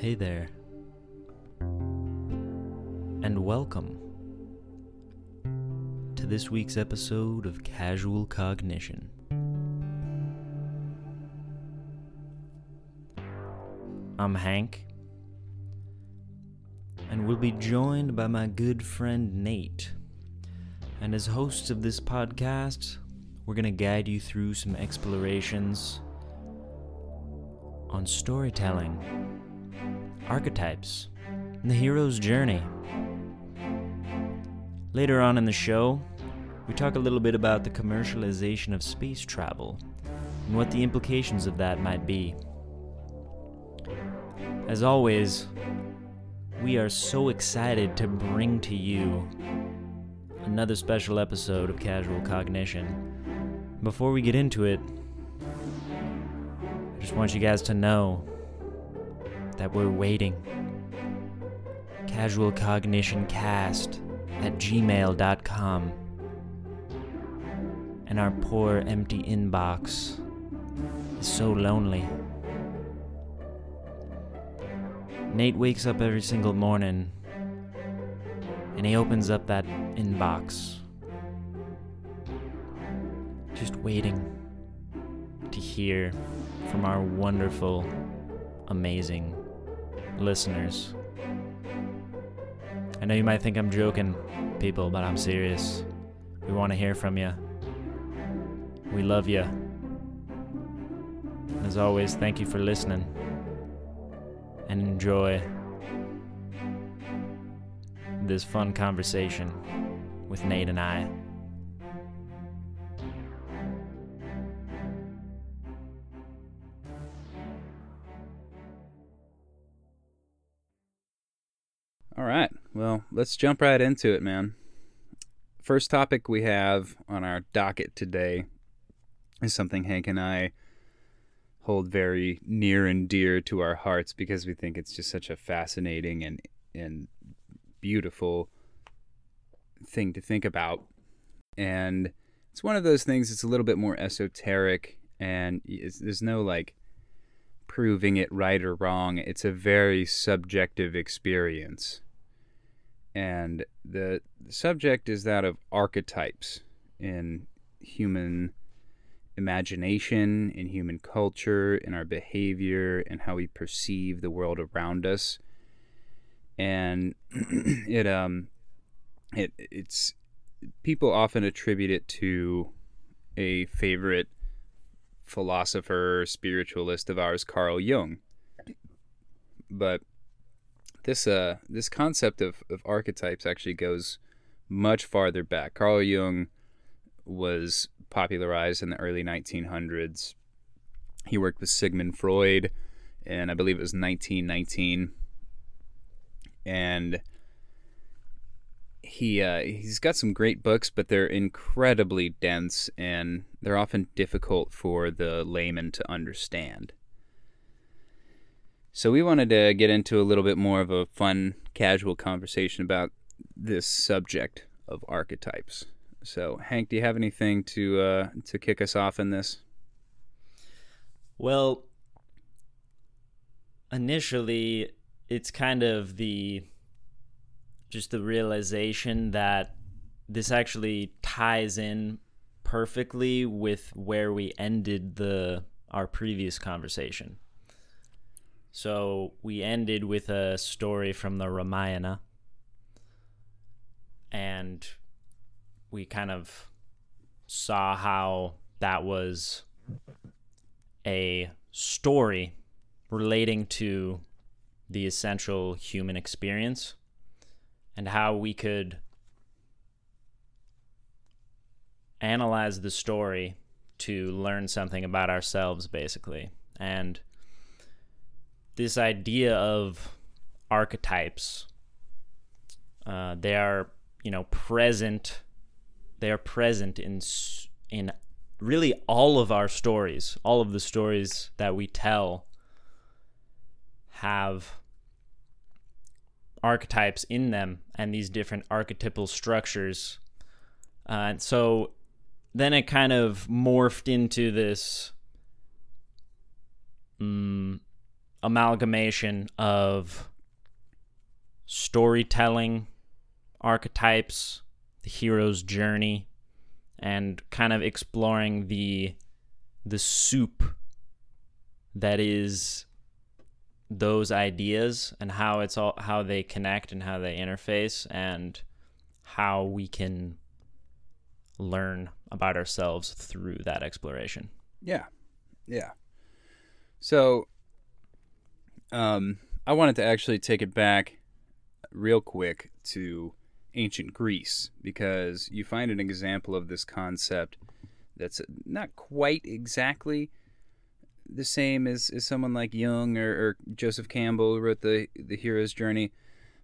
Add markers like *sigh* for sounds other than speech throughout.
Hey there. And welcome to this week's episode of Casual Cognition. I'm Hank, and we'll be joined by my good friend Nate. And as hosts of this podcast, we're going to guide you through some explorations on storytelling, archetypes, the hero's journey. Later on in the show, we talk a little bit about the commercialization of space travel and what the implications of that might be. As always, we are so excited to bring to you another special episode of Casual Cognition. Before we get into it, I just want you guys to know that we're waiting. Casual Cognition Cast at gmail.com. And our poor empty inbox is so lonely. Nate wakes up every single morning and he opens up that inbox. Just waiting to hear from our wonderful, amazing listeners. I know you might think I'm joking, people, but I'm serious. We want to hear from you. We love you. As always, thank you for listening and enjoy this fun conversation with Nate and I. All right. Well, let's jump right into it, man. First topic we have on our docket today is something Hank and I hold very near and dear to our hearts because we think it's just such a fascinating and and beautiful thing to think about. And it's one of those things that's a little bit more esoteric and there's no like proving it right or wrong. It's a very subjective experience. And the, subject is that of archetypes in human imagination, in human culture, in our behavior, and how we perceive the world around us. And *clears throat* it um it it's people often attribute it to a favorite philosopher, spiritualist of ours, Carl Jung. But this uh this concept of, of archetypes actually goes much farther back. Carl Jung was popularized in the early 1900s. He worked with Sigmund Freud, and I believe it was 1919. And he uh, he's got some great books, but they're incredibly dense and they're often difficult for the layman to understand. So we wanted to get into a little bit more of a fun, casual conversation about this subject of archetypes. So, Hank, do you have anything to uh, to kick us off in this? Well, initially, it's kind of the just the realization that this actually ties in perfectly with where we ended the our previous conversation. So we ended with a story from the Ramayana and we kind of saw how that was a story relating to the essential human experience and how we could analyze the story to learn something about ourselves, basically. And this idea of archetypes, uh, they are, you know, present. They are present in in really all of our stories. All of the stories that we tell have archetypes in them and these different archetypal structures. Uh, so then it kind of morphed into this um, amalgamation of storytelling archetypes, the hero's journey, and kind of exploring the the soup that is those ideas and how it's all how they connect and how they interface and how we can learn about ourselves through that exploration. Yeah. Yeah. So um I wanted to actually take it back real quick to ancient Greece because you find an example of this concept that's not quite exactly the same as, as someone like Jung or, or Joseph Campbell who wrote the the hero's journey,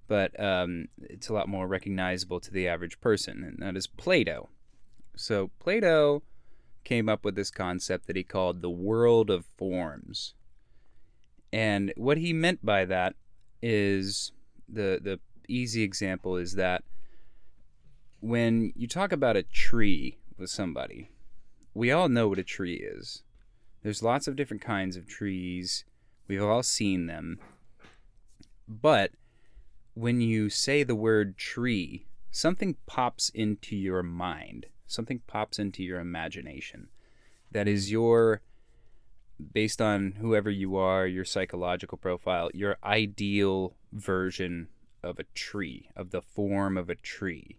but um, it's a lot more recognizable to the average person, and that is Plato. So Plato came up with this concept that he called the world of forms, and what he meant by that is the the easy example is that when you talk about a tree with somebody, we all know what a tree is. There's lots of different kinds of trees. We've all seen them. But when you say the word tree, something pops into your mind, something pops into your imagination. That is your, based on whoever you are, your psychological profile, your ideal version of a tree, of the form of a tree.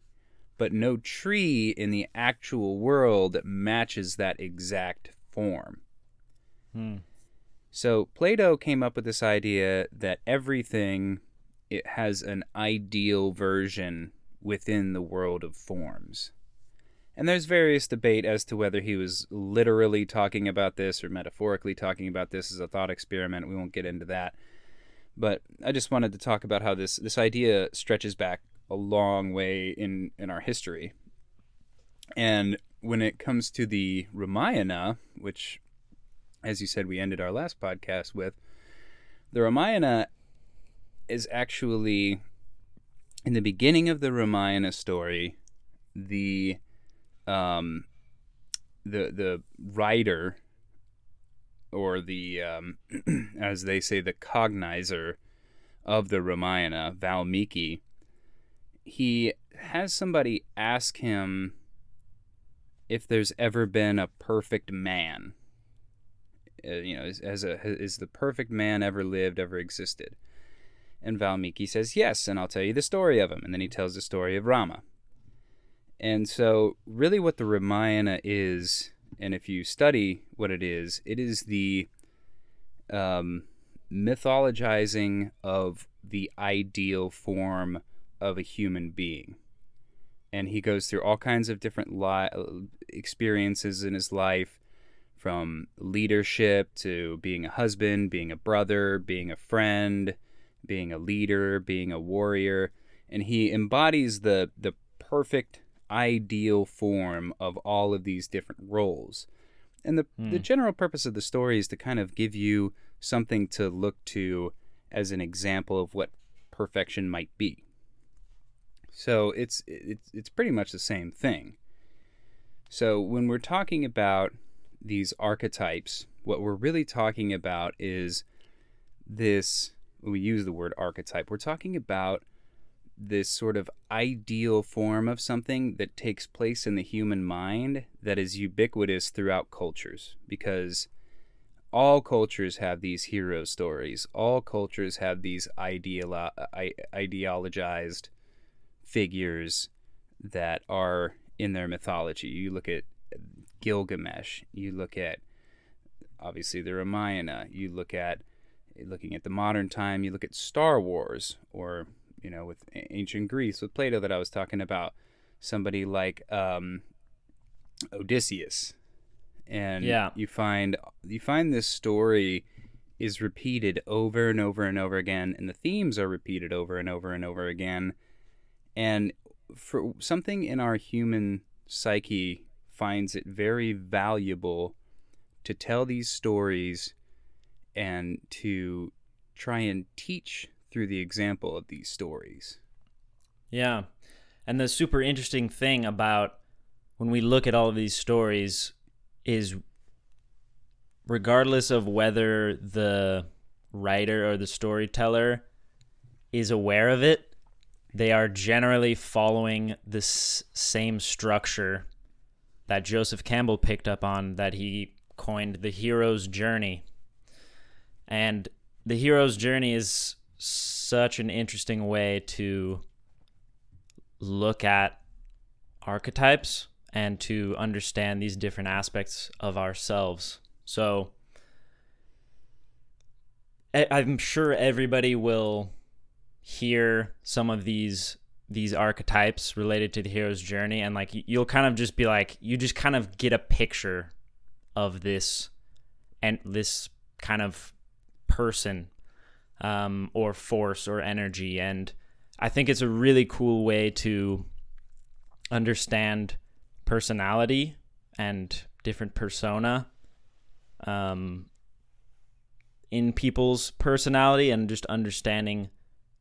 But no tree in the actual world matches that exact form. Hmm. So Plato came up with this idea that everything it has an ideal version within the world of forms. And there's various debate as to whether he was literally talking about this or metaphorically talking about this as a thought experiment. We won't get into that. But I just wanted to talk about how this this idea stretches back a long way in in our history. And when it comes to the Ramayana, which as you said, we ended our last podcast with, the Ramayana is actually in the beginning of the Ramayana story, the um, the the writer or the um, *clears throat* as they say the cognizer of the Ramayana, Valmiki, he has somebody ask him if there's ever been a perfect man uh, you know, is, as a is the perfect man ever lived, ever existed? And Valmiki says yes, and I'll tell you the story of him. And then he tells the story of Rama. And so, really, what the Ramayana is, and if you study what it is, it is the um, mythologizing of the ideal form of a human being. And he goes through all kinds of different li- experiences in his life from leadership to being a husband, being a brother, being a friend, being a leader, being a warrior, and he embodies the the perfect ideal form of all of these different roles. And the mm. the general purpose of the story is to kind of give you something to look to as an example of what perfection might be. So it's it's it's pretty much the same thing. So when we're talking about these archetypes, what we're really talking about is this when we use the word archetype, we're talking about this sort of ideal form of something that takes place in the human mind that is ubiquitous throughout cultures because all cultures have these hero stories. All cultures have these ideolo- ideologized figures that are in their mythology. You look at Gilgamesh. You look at obviously the Ramayana. You look at looking at the modern time. You look at Star Wars, or you know, with ancient Greece with Plato that I was talking about. Somebody like um, Odysseus, and yeah. you find you find this story is repeated over and over and over again, and the themes are repeated over and over and over again. And for something in our human psyche finds it very valuable to tell these stories and to try and teach through the example of these stories. Yeah. And the super interesting thing about when we look at all of these stories is regardless of whether the writer or the storyteller is aware of it, they are generally following this same structure that Joseph Campbell picked up on that he coined the hero's journey. And the hero's journey is such an interesting way to look at archetypes and to understand these different aspects of ourselves. So I'm sure everybody will hear some of these these archetypes related to the hero's journey and like you'll kind of just be like you just kind of get a picture of this and this kind of person um, or force or energy and i think it's a really cool way to understand personality and different persona um, in people's personality and just understanding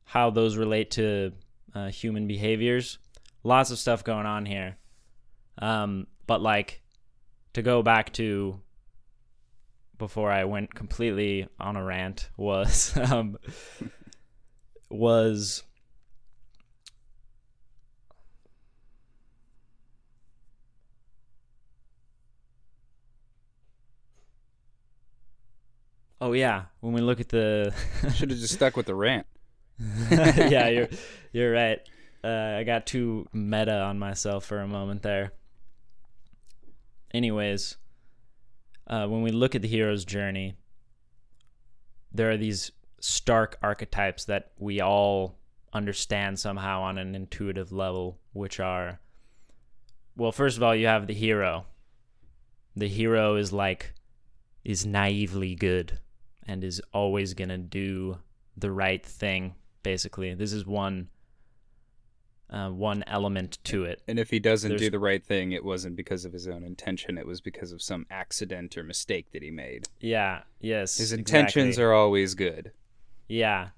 how those relate to uh, human behaviors. Lots of stuff going on here. Um, but like to go back to before I went completely on a rant was *laughs* um, was Oh yeah, when we look at the *laughs* should have just stuck with the rant. *laughs* yeah, you're you're right. Uh, I got too meta on myself for a moment there. Anyways, uh, when we look at the hero's journey, there are these stark archetypes that we all understand somehow on an intuitive level, which are well, first of all, you have the hero. The hero is like is naively good and is always going to do the right thing basically. This is one uh, one element to it. And if he doesn't There's, do the right thing, it wasn't because of his own intention. It was because of some accident or mistake that he made. Yeah. Yes. His intentions exactly. are always good. Yeah.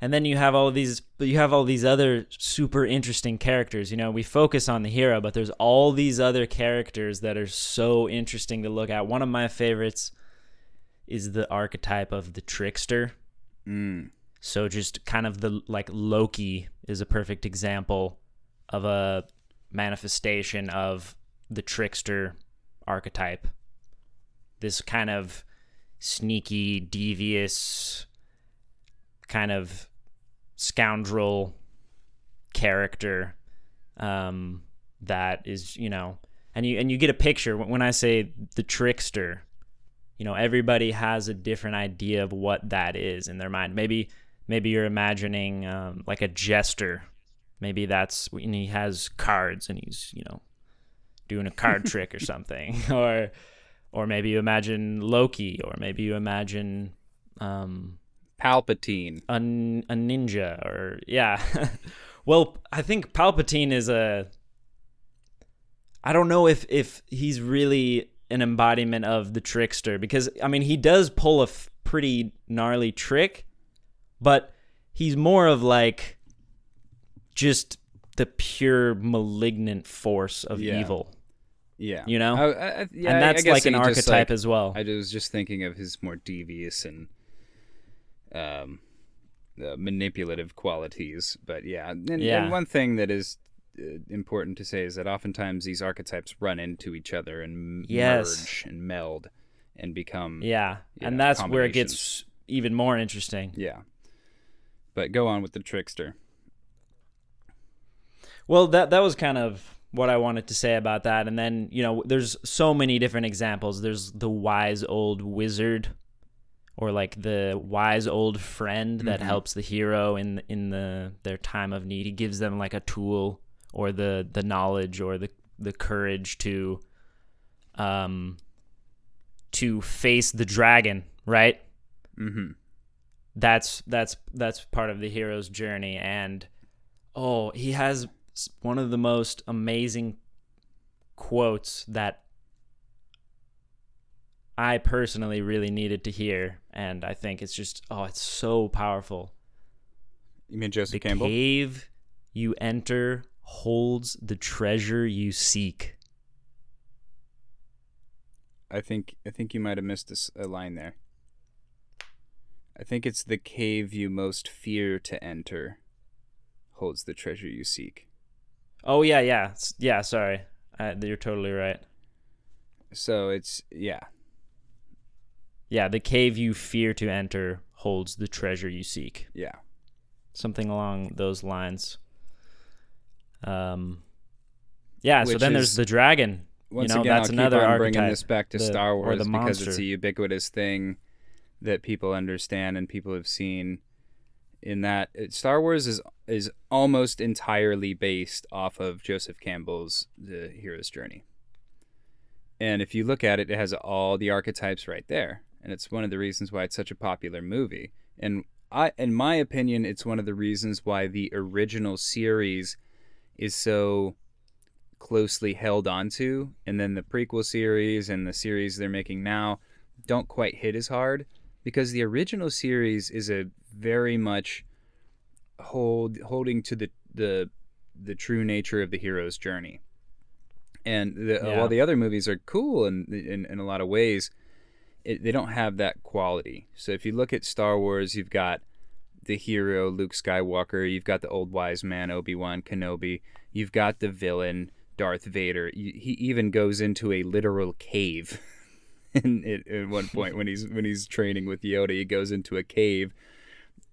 And then you have all these you have all these other super interesting characters. You know, we focus on the hero, but there's all these other characters that are so interesting to look at. One of my favorites is the archetype of the trickster. Mm. So just kind of the like Loki is a perfect example of a manifestation of the trickster archetype. This kind of sneaky, devious, kind of scoundrel character um, that is, you know, and you and you get a picture when I say the trickster. You know, everybody has a different idea of what that is in their mind. Maybe maybe you're imagining um, like a jester. Maybe that's when he has cards and he's you know doing a card *laughs* trick or something, *laughs* or or maybe you imagine Loki, or maybe you imagine um, Palpatine, a, a ninja, or yeah. *laughs* well, I think Palpatine is a. I don't know if if he's really an embodiment of the trickster because I mean he does pull a f- pretty gnarly trick, but he's more of like just the pure malignant force of yeah. evil. Yeah, you know, I, I, yeah, and that's like an archetype like, as well. I was just thinking of his more devious and um, manipulative qualities, but yeah. And, yeah. and one thing that is uh, important to say is that oftentimes these archetypes run into each other and yes. merge and meld and become yeah, and know, that's where it gets even more interesting. Yeah. But go on with the trickster. Well, that that was kind of what I wanted to say about that. And then, you know, there's so many different examples. There's the wise old wizard or like the wise old friend that mm-hmm. helps the hero in in the their time of need. He gives them like a tool or the the knowledge or the the courage to um to face the dragon, right? Mhm that's that's that's part of the hero's journey and oh he has one of the most amazing quotes that I personally really needed to hear and I think it's just oh it's so powerful. You mean Joseph the Campbell? cave you enter holds the treasure you seek. I think I think you might have missed a line there. I think it's the cave you most fear to enter holds the treasure you seek. Oh yeah, yeah, yeah. Sorry, uh, you're totally right. So it's yeah, Yeah, the cave you fear to enter holds the treasure you seek. yeah. Something along those lines. Um, yeah. so Which then there's the dragon. Once you know, again, that's I'll another keep on bringing this back to the- Star Wars because it's a ubiquitous thing that people understand and people have seen. In that, Star Wars is is almost entirely based off of Joseph Campbell's The Hero's Journey. And if you look at it, it has all the archetypes right there, and it's one of the reasons why it's such a popular movie. And I, in my opinion, it's one of the reasons why the original series is so closely held onto, and then the prequel series and the series they're making now don't quite hit as hard because the original series is a very much hold holding to the the the true nature of the hero's journey. And the, uh, Yeah. while the other movies are cool in in, in a lot of ways, it, they don't have that quality. So if you look at Star Wars, you've got the hero Luke Skywalker, you've got the old wise man Obi Wan Kenobi, you've got the villain Darth Vader. He even goes into a literal cave. *laughs* *laughs* At, at one point, when he's when he's training with Yoda, he goes into a cave,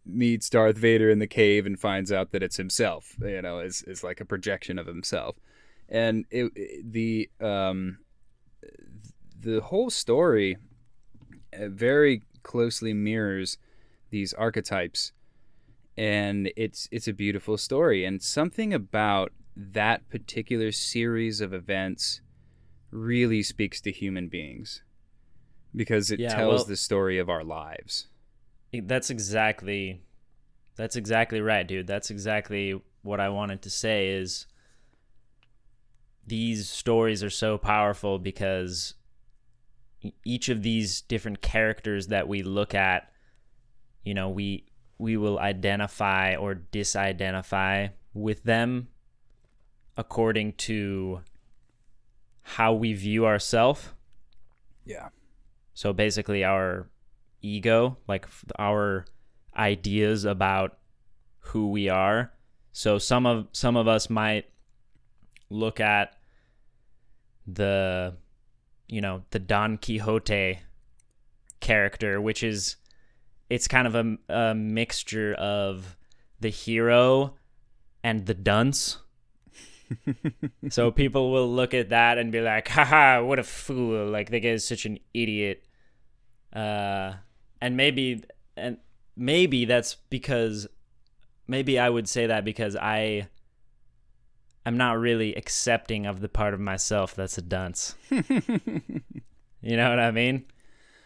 meets Darth Vader in the cave, and finds out that it's himself. You know, is is like a projection of himself, and it, it- the um the whole story uh, very closely mirrors these archetypes. And it's it's a beautiful story. And something about that particular series of events really speaks to human beings because it Yeah, tells well- the story of our lives That's exactly that's exactly right, dude. That's exactly what I wanted to say is these stories are so powerful because each of these different characters that we look at, you know, we we will identify or disidentify with them according to how we view ourselves. yeah So basically, our ego, like our ideas about who we are. So some of some of us might look at the, you know, the Don Quixote character, which is it's kind of a, a mixture of the hero and the dunce. *laughs* so people will look at that and be like, haha, what a fool. Like, the guy's such an idiot. Uh, and maybe, and maybe that's because, maybe I would say that because I, I'm not really accepting of the part of myself that's a dunce. *laughs* You know what I mean?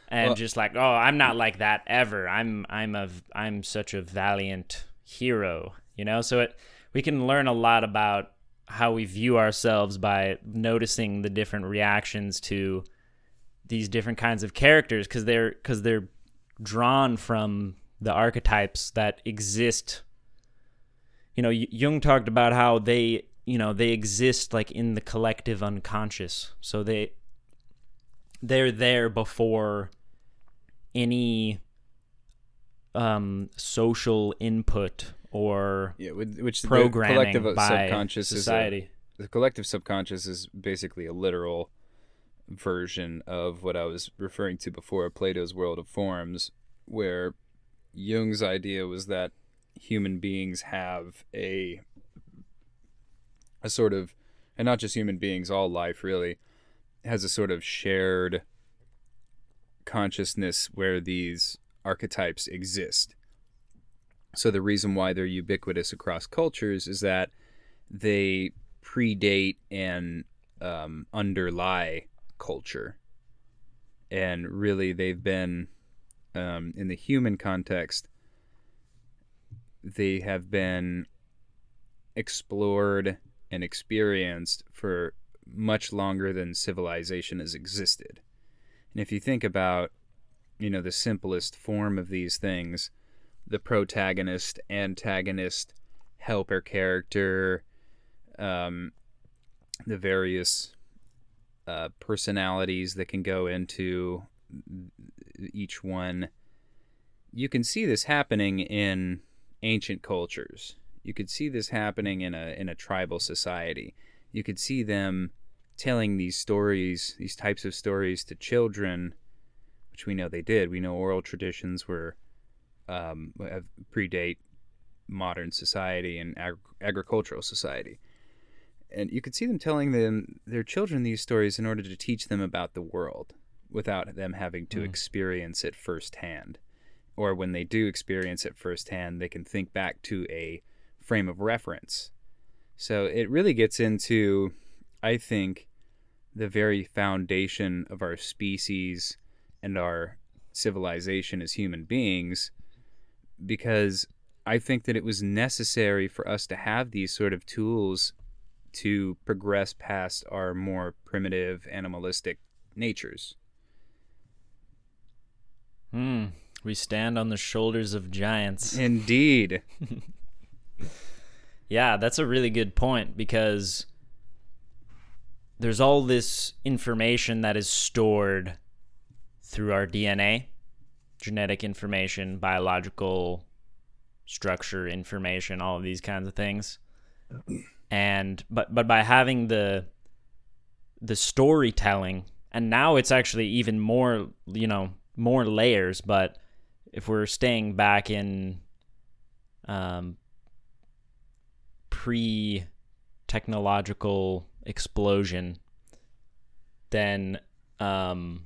And Well- just like, oh, I'm not like that ever. I'm I'm a I'm such a valiant hero, you know? So it we can learn a lot about how we view ourselves by noticing the different reactions to these different kinds of characters cuz they're cuz they're drawn from the archetypes that exist. You know, Jung talked about how they, you know, they exist like in the collective unconscious. So they they're there before any um, social input or yeah which the programming collective by subconscious society. is a, the collective subconscious is basically a literal version of what I was referring to before, Plato's world of forms, where Jung's idea was that human beings have a a sort of and not just human beings, all life really has a sort of shared consciousness where these archetypes exist. So the reason why they're ubiquitous across cultures is that they predate and um, underlie culture, and really they've been um, in the human context. They have been explored and experienced for much longer than civilization has existed. And if you think about, you know, the simplest form of these things, the protagonist, antagonist, helper character, um, the various uh, personalities that can go into each one, you can see this happening in ancient cultures. You could see this happening in a in a tribal society. You could see them telling these stories, these types of stories to children, which we know they did. We know oral traditions were um, predate modern society and ag- agricultural society. And you could see them telling them their children these stories in order to teach them about the world without them having to mm. experience it firsthand. Or when they do experience it firsthand, they can think back to a frame of reference. So it really gets into, I think, the very foundation of our species and our civilization as human beings because I think that it was necessary for us to have these sort of tools to progress past our more primitive animalistic natures. Hmm. We stand on the shoulders of giants. *laughs* Indeed. yeah, that's a really good point because there's all this information that is stored through our DNA, genetic information, biological structure information, all of these kinds of things. And but but by having the the storytelling and now it's actually even more, you know, more layers, but if we're staying back in um, pre technological explosion, then um,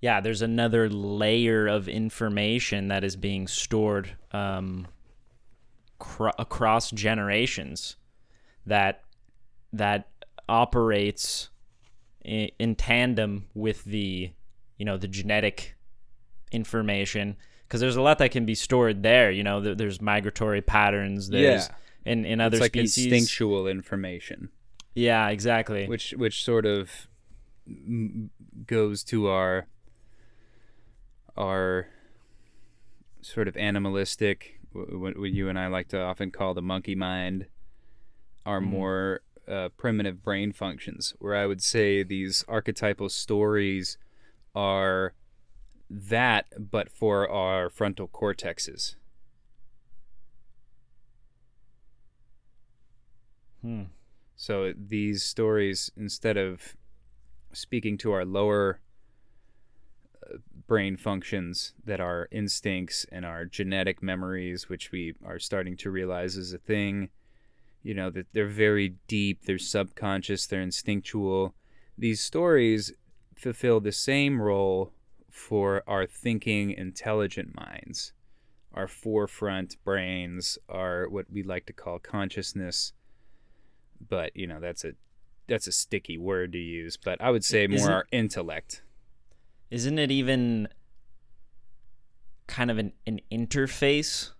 yeah, there's another layer of information that is being stored um, cr- across generations that that operates in, in tandem with the you know the genetic information because there's a lot that can be stored there. You know, there's migratory patterns. There's yeah. in in other it's like species, instinctual information. Yeah, exactly. Which which sort of goes to our our sort of animalistic, what, what you and I like to often call the monkey mind, our mm-hmm. more uh, primitive brain functions. Where I would say these archetypal stories are that, but for our frontal cortexes. Hmm. So these stories, instead of speaking to our lower uh, brain functions that are instincts and our genetic memories, which we are starting to realize is a thing, you know, that they're very deep, they're subconscious, they're instinctual. These stories fulfill the same role for our thinking, intelligent minds. Our forefront brains are what we like to call consciousness, but you know that's a that's a sticky word to use. But I would say more isn't, our intellect. Isn't it even kind of an, an interface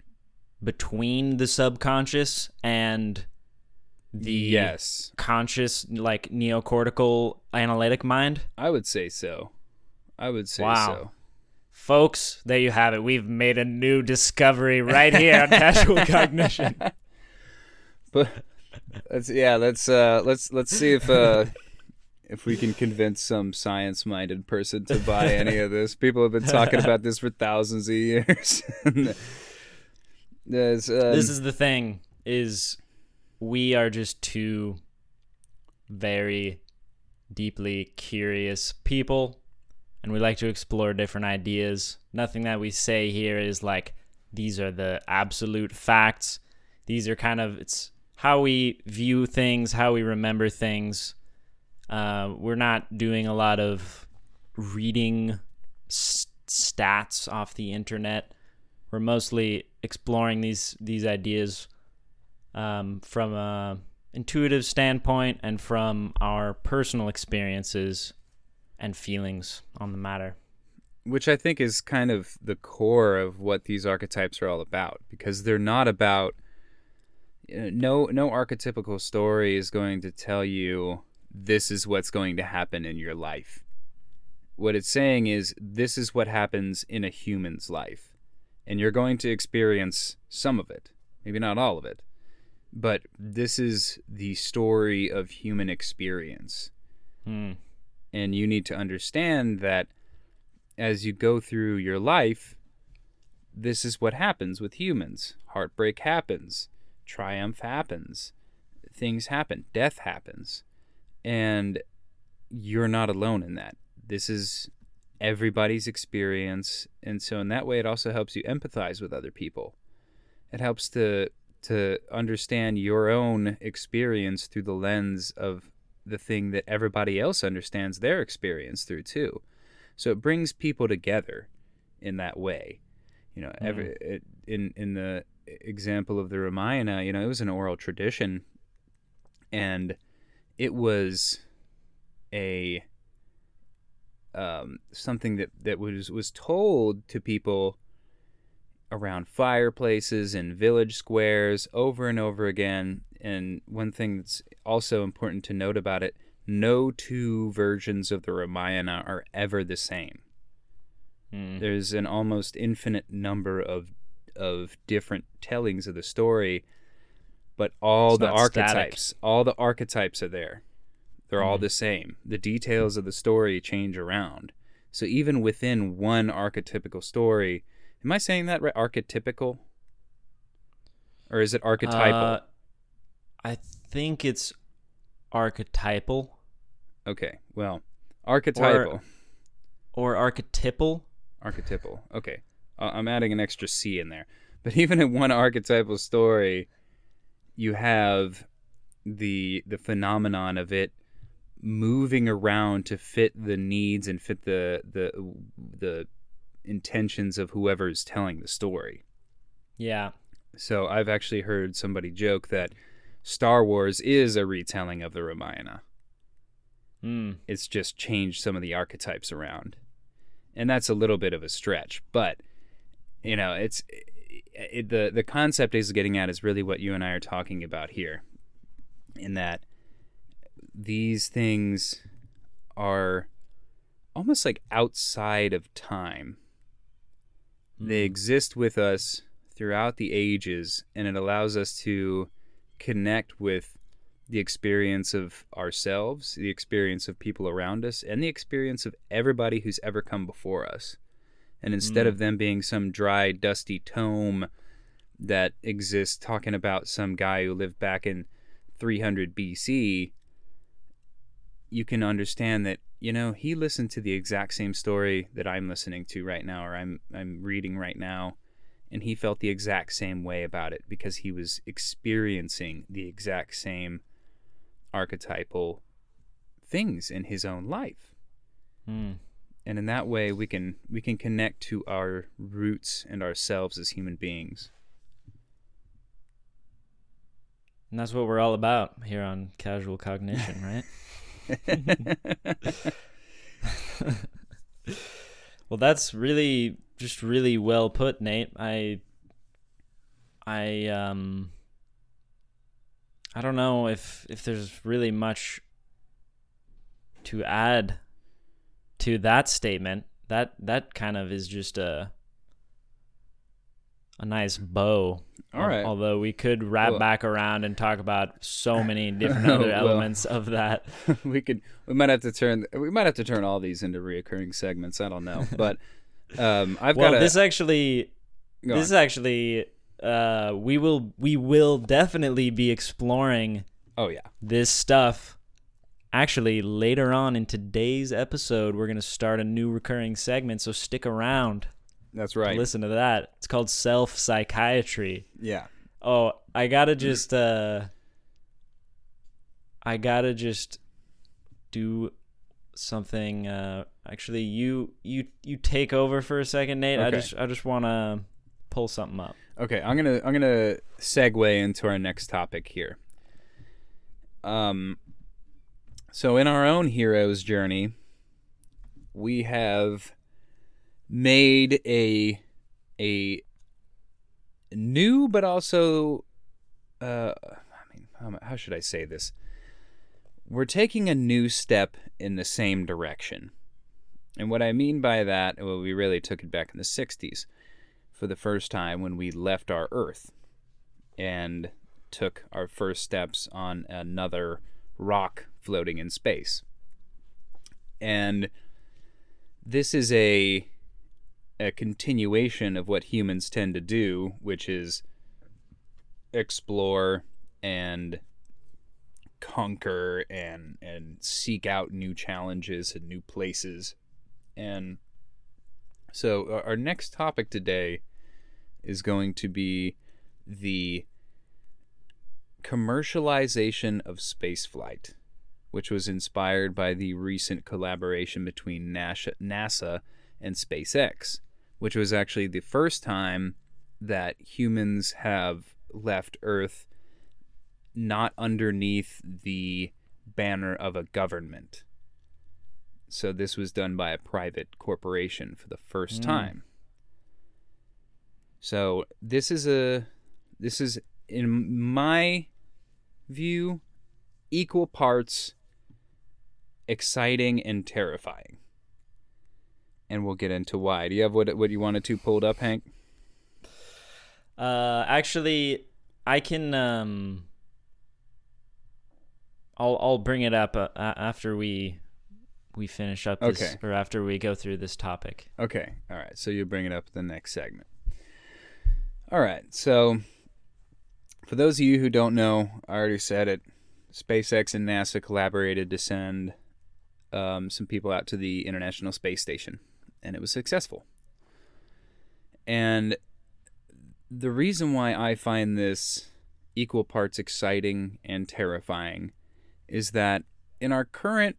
between the subconscious and the yes conscious like neocortical analytic mind i would say so I would say wow. so. Folks, there you have it. We've made a new discovery right here on Casual *laughs* Cognition. But let's yeah, let's uh let's let's see if uh if we can convince some science-minded person to buy any of this. People have been talking about this for thousands of years. *laughs* um, this is the thing is we are just two very deeply curious people and we like to explore different ideas. Nothing that we say here is like these are the absolute facts. These are kind of it's how we view things, how we remember things. Uh, we're not doing a lot of reading stats off the internet. We're mostly exploring these these ideas um, from a intuitive standpoint and from our personal experiences and feelings on the matter. Which I think is kind of the core of what these archetypes are all about, because they're not about. no, no archetypical story is going to tell you this is what's going to happen in your life. What it's saying is this is what happens in a human's life, and you're going to experience some of it, maybe not all of it, but this is the story of human experience. Hmm. And you need to understand that as you go through your life, this is what happens with humans. Heartbreak happens, triumph happens, things happen, death happens. And you're not alone in that. This is everybody's experience. And so in that way it also helps you empathize with other people. It helps to to understand your own experience through the lens of the thing that everybody else understands their experience through too. So it brings people together in that way. You know, every mm. it, in in the example of the Ramayana, you know, it was an oral tradition, and it was a um, something that that was was told to people around fireplaces and village squares over and over again. And one thing that's also important to note about it no two versions of the Ramayana are ever the same. Mm. There's an almost infinite number of of different tellings of the story, but all It's the not static. archetypes, all the archetypes are there. They're all Mhm. the same. The details of the story change around. So even within one archetypical story, am I saying that right? Archetypical, or is it archetypal? Uh, I think it's archetypal okay, well, archetypal, or archetypal. archetypal. Okay, Uh, I'm adding an extra C in there. But *laughs* even in one archetypal story, you have the the phenomenon of it moving around to fit the needs and fit the the the intentions of whoever's telling the story. Yeah. So I've actually heard somebody joke that Star Wars is a retelling of the Ramayana. Mm. It's just changed some of the archetypes around. And that's a little bit of a stretch, but you know, it's it, the the concept is getting at is really what you and I are talking about here. In that these things are almost like outside of time. They Mm. exist with us throughout the ages, and it allows us to connect with the experience of ourselves, the experience of people around us, and the experience of everybody who's ever come before us. And instead Mm. of them being some dry, dusty tome that exists talking about some guy who lived back in 300 BC, you can understand that you know he listened to the exact same story that I'm listening to right now or I'm I'm reading right now and he felt the exact same way about it because he was experiencing the exact same archetypal things in his own life Mm. and in that way we can we can connect to our roots and ourselves as human beings And that's what we're all about here on Casual Cognition, right? *laughs* *laughs* well, that's really just really well put, Nate. I I um I don't know if if there's really much to add to that statement. That that kind of is just a a nice bow. all right. Although we could wrap Well- back around and talk about so *laughs* many different other Well- elements of that. *laughs* we could we might have to turn we might have to turn all these into reoccurring segments. I don't know. *laughs* But um i've well, got a this actually this is actually uh we will we will definitely be exploring oh yeah. this stuff actually later on in today's episode. We're going to start a new recurring segment so stick around that's right. listen to that. It's called self psychiatry yeah. Oh i gotta just uh i gotta just do something uh actually you you you take over for a second nate. I just i just want to pull something up. Okay, I'm gonna I'm gonna segue into our next topic here. Um, so in our own hero's journey, we have made a a new but also uh I mean how, how should I say this? We're taking a new step in the same direction. And what I mean by that, well, we really took it back in the 60s for the first time when we left our Earth and took our first steps on another rock floating in space. And this is a a continuation of what humans tend to do, which is explore and conquer and and seek out new challenges and new places. And so our next topic today is going to be the commercialization of spaceflight, which was inspired by the recent collaboration between NASA and SpaceX, which was actually the first time that humans have left Earth not underneath the banner of a government. So this was done by a private corporation for the first mm. time. So this is a this is in my view equal parts exciting and terrifying. And we'll get into why. Do you have what what you wanted to pulled up, Hank? Uh actually I can um I'll I'll bring it up uh, after we we finish up this okay. or after we go through this topic. Okay. All right. So you bring it up the next segment. All right. So for those of you who don't know, I already said it. SpaceX and NASA collaborated to send um, some people out to the International Space Station, and it was successful. And the reason why I find this equal parts exciting and terrifying is that in our current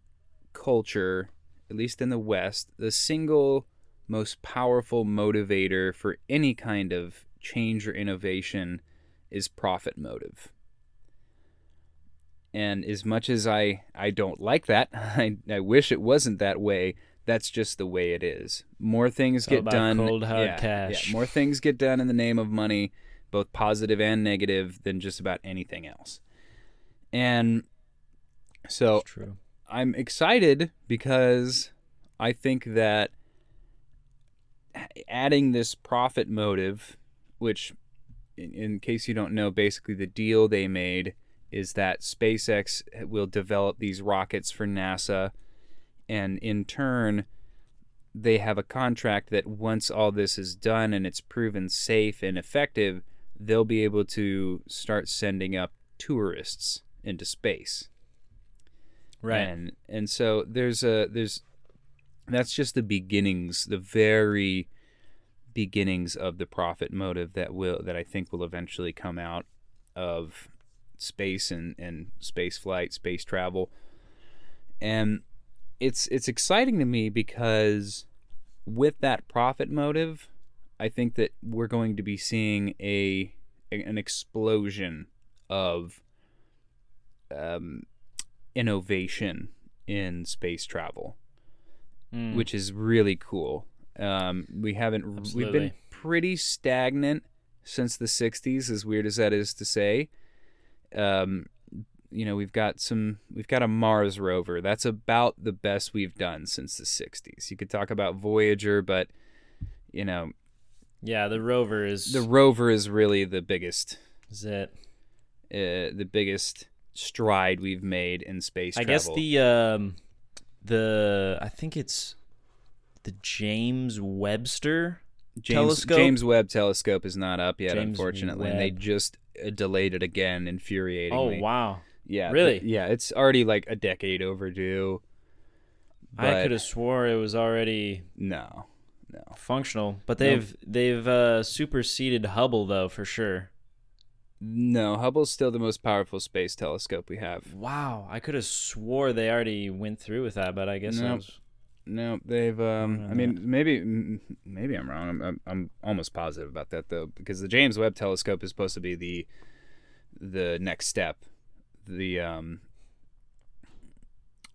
culture, at least in the West, the single most powerful motivator for any kind of change or innovation is profit motive. And as much as I, I don't like that, *laughs* I, I wish it wasn't that way. That's just the way it is. More things get done. Cold hard yeah, cash. Yeah, more things get done in the name of money, both positive and negative, than just about anything else. And so I'm excited because I think that adding this profit motive, which, in, in, case you don't know, basically the deal they made is that SpaceX will develop these rockets for NASA, and in turn, they have a contract that once all this is done and it's proven safe and effective, they'll be able to start sending up tourists into space. Right. And and so there's a there's that's just the beginnings the very beginnings of the profit motive that will that I think will eventually come out of space and and space flight space travel. And it's it's exciting to me because with that profit motive I think that we're going to be seeing a an explosion of um, innovation in space travel, mm. which is really cool. Um, we haven't Absolutely. we've been pretty stagnant since the 60s as weird as that is to say. Um, you know, we've got some we've got a Mars rover. That's about the best we've done since the 60s. You could talk about Voyager, but you know, yeah, the rover is the rover is really the biggest. Is it? Uh, the biggest stride we've made in space. Travel. I travel. guess the um, the I think it's the James Webster James, telescope. James Webb telescope is not up yet, James unfortunately, Webb. and they just uh, delayed it again, infuriatingly. Oh wow! Yeah, really? yeah, it's already like a decade overdue. I could have swore it was already no, no functional, but they've nope. they've uh, superseded Hubble though for sure. No, Hubble's still the most powerful space telescope we have. Wow, I could have swore they already went through with that, but I guess no, was... no, they've. Um, I mean, maybe maybe I'm wrong. I'm, I'm, I'm almost positive about that though, because the James Webb Telescope is supposed to be the the next step, the um,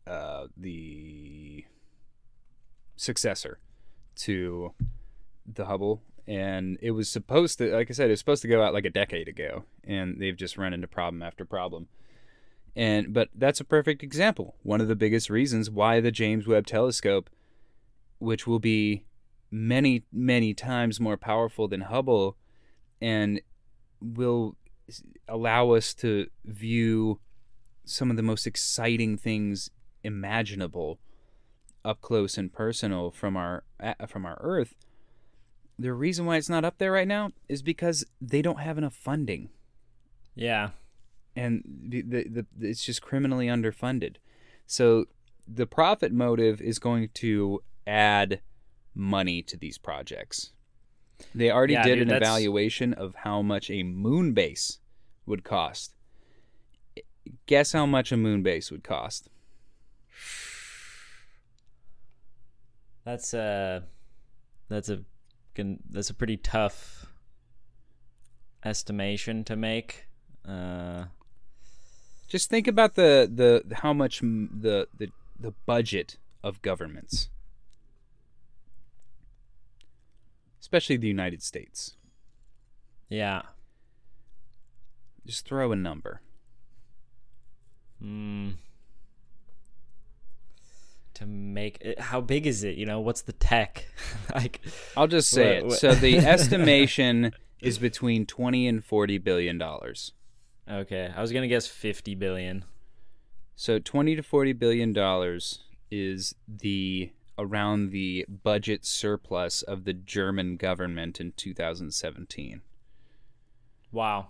uh, the successor to the Hubble. And it was supposed to like i said it was supposed to go out like a decade ago. And they've just run into problem after problem. And but that's a perfect example. One of the biggest reasons why the james webb telescope which will be many many times more powerful than hubble and will allow us to view some of the most exciting things imaginable up close and personal from our from our earth the reason why it's not up there right now is because they don't have enough funding, Yeah. and the, the, the it's just criminally underfunded. So the profit motive is going to add money to these projects. They already Yeah, did dude, an that's- evaluation of how much a moon base would cost. Guess how much a moon base would cost? That's a that's a that's a pretty tough estimation to make. Uh, Just think about the the how much the the the budget of governments, especially the United States. yeah. Just throw a number. Mm. To make it, how big is it? You know, what's the tech? *laughs* like, I'll just say What- it. what- So the *laughs* estimation is between twenty and forty billion dollars. okay, I was gonna guess fifty billion. So twenty to forty billion dollars is the around the budget surplus of the German government in 2017. Wow.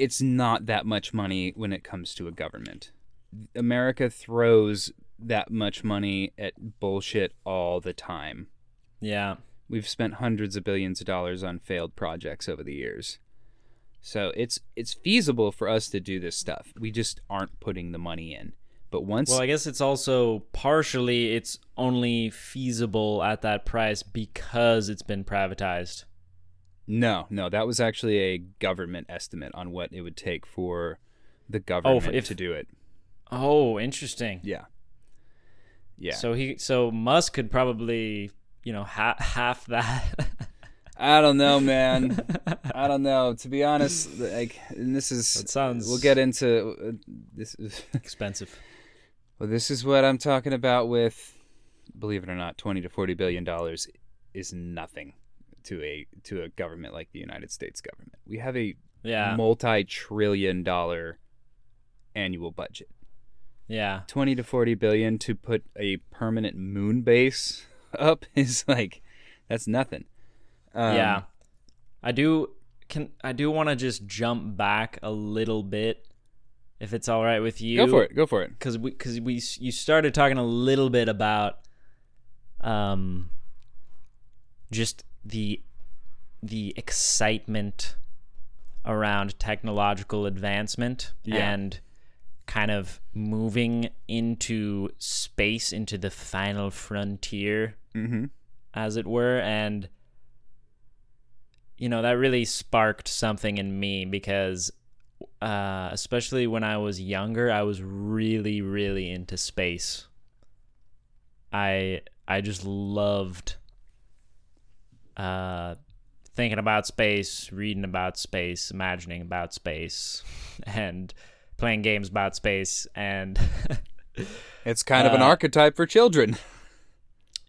It's not that much money when it comes to a government. America throws that much money at bullshit all the time. Yeah. We've spent hundreds of billions of dollars on failed projects over the years. So it's it's feasible for us to do this stuff. We just aren't putting the money in. But once Well, I guess it's also partially it's only feasible at that price because it's been privatized. No, no, that was actually a government estimate on what it would take for the government if- to do it. Oh, interesting. Yeah. Yeah. So he so Musk could probably, you know, ha- half that. *laughs* I don't know, man. I don't know. To be honest, like and this is That sounds we'll get into uh, this is *laughs* expensive. well this is what I'm talking about with believe it or not 20 to 40 billion dollars is nothing to a to a government like the United States government. We have a Yeah. multi-trillion dollar annual budget. yeah. 20 to 40 billion to put a permanent moon base *laughs* up *laughs* is like that's nothing um, yeah. I do can I do want to just jump back a little bit if it's all right with you. go for it go for it Cuz we cuz we you started talking a little bit about um just the the excitement around technological advancement Yeah. and kind of moving into space into the final frontier mm-hmm. as it were and you know that really sparked something in me because uh, especially when i was younger i was really really into space i i just loved uh thinking about space reading about space imagining about space *laughs* and playing games about space and *laughs* it's kind of an Uh, archetype for children.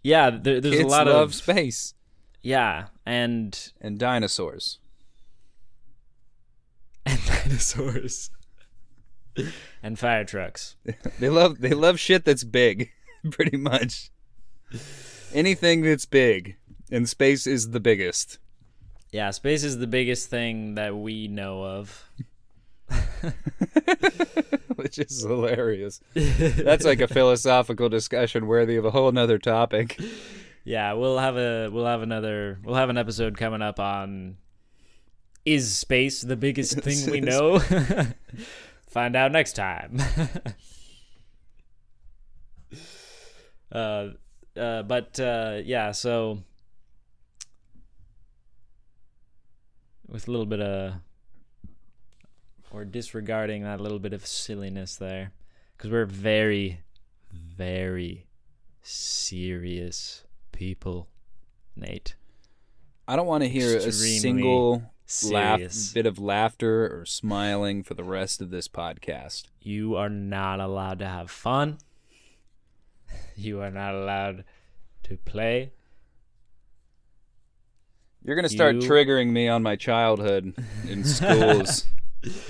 Yeah there, there's kids a lot love of space. Yeah and and dinosaurs. *laughs* And dinosaurs. And fire trucks. they love they love shit that's big pretty much. Anything that's big and space is the biggest Yeah, space is the biggest thing that we know of. *laughs* which is hilarious that's like a *laughs* philosophical discussion worthy of a whole nother topic Yeah, we'll have a we'll have another we'll have an episode coming up on is space the biggest *laughs* thing we know? Find out next time. uh uh but uh yeah, so with a little bit of or disregarding that little bit of silliness there. Because we're very very serious people nate. I don't want to hear a single laugh, bit of laughter or smiling for the rest of this podcast. you are not allowed to have fun. *laughs* You are not allowed to play You're gonna start You- triggering me on my childhood in schools,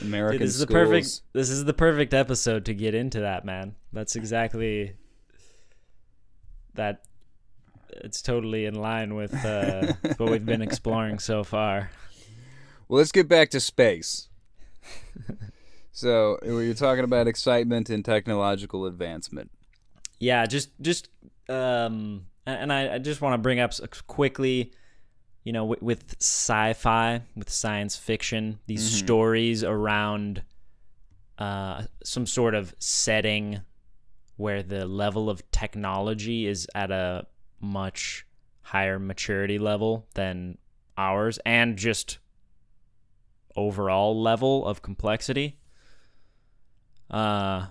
American *laughs* Dude, this is the perfect this is the perfect episode to get into that man that's exactly that it's totally in line with uh, *laughs* what we've been exploring so far. Well, let's get back to space. so you're talking about excitement and technological advancement. Yeah, just just um, and I, I just want to bring up quickly, you know, with, with sci-fi, with science fiction, these mm-hmm. stories around uh, some sort of setting where the level of technology is at a much higher maturity level than ours and just overall level of complexity. Uh,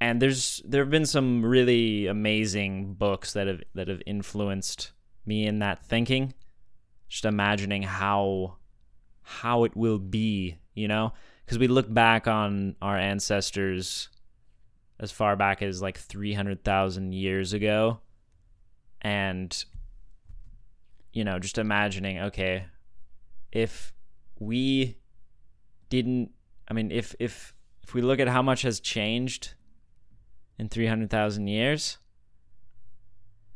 and there's there have been some really amazing books that have that have influenced me in that thinking. Just imagining how how it will be, you know, because we look back on our ancestors as far back as like 300,000 years ago and you know, just imagining, okay, if we didn't I mean, if if if we look at how much has changed in 300,000 years,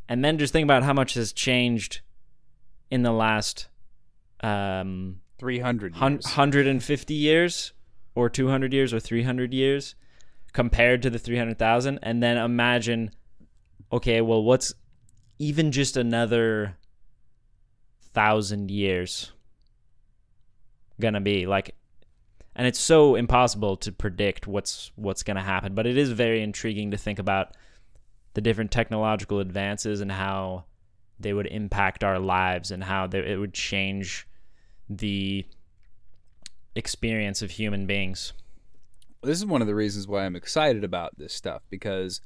and then just think about how much has changed in the last um 300 years. 150 years or 200 years or 300 years compared to the 300,000 and then imagine okay, well what's even just another 1000 years going to be like and it's so impossible to predict what's what's going to happen but it is very intriguing to think about the different technological advances and how they would impact our lives and how they, it would change the experience of human beings this is one of the reasons why I'm excited about this stuff because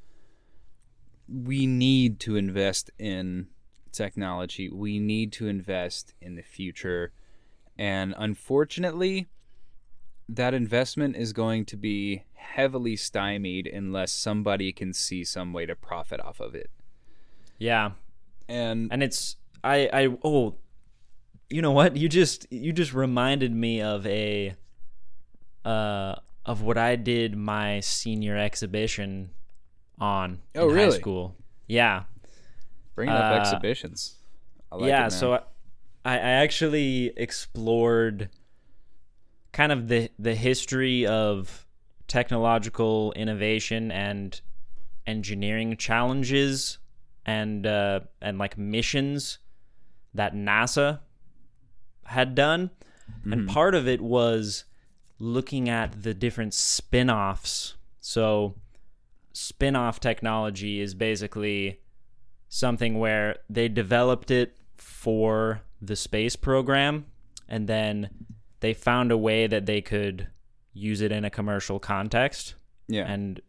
we need to invest in technology. We need to invest in the future. And unfortunately, that investment is going to be heavily stymied unless somebody can see some way to profit off of it. Yeah. And and it's I I oh you know what? You just you just reminded me of a uh of what I did my senior exhibition on oh, in really? high school. Yeah. Bringing up uh, exhibitions. Like yeah, it, so I, I actually explored kind of the the history of technological innovation and engineering challenges and uh, and like missions that NASA had done, mm-hmm. and part of it was looking at the different spin-offs. So spin-off technology is basically something where they developed it for the space program and then they found a way that they could use it in a commercial context. Yeah. And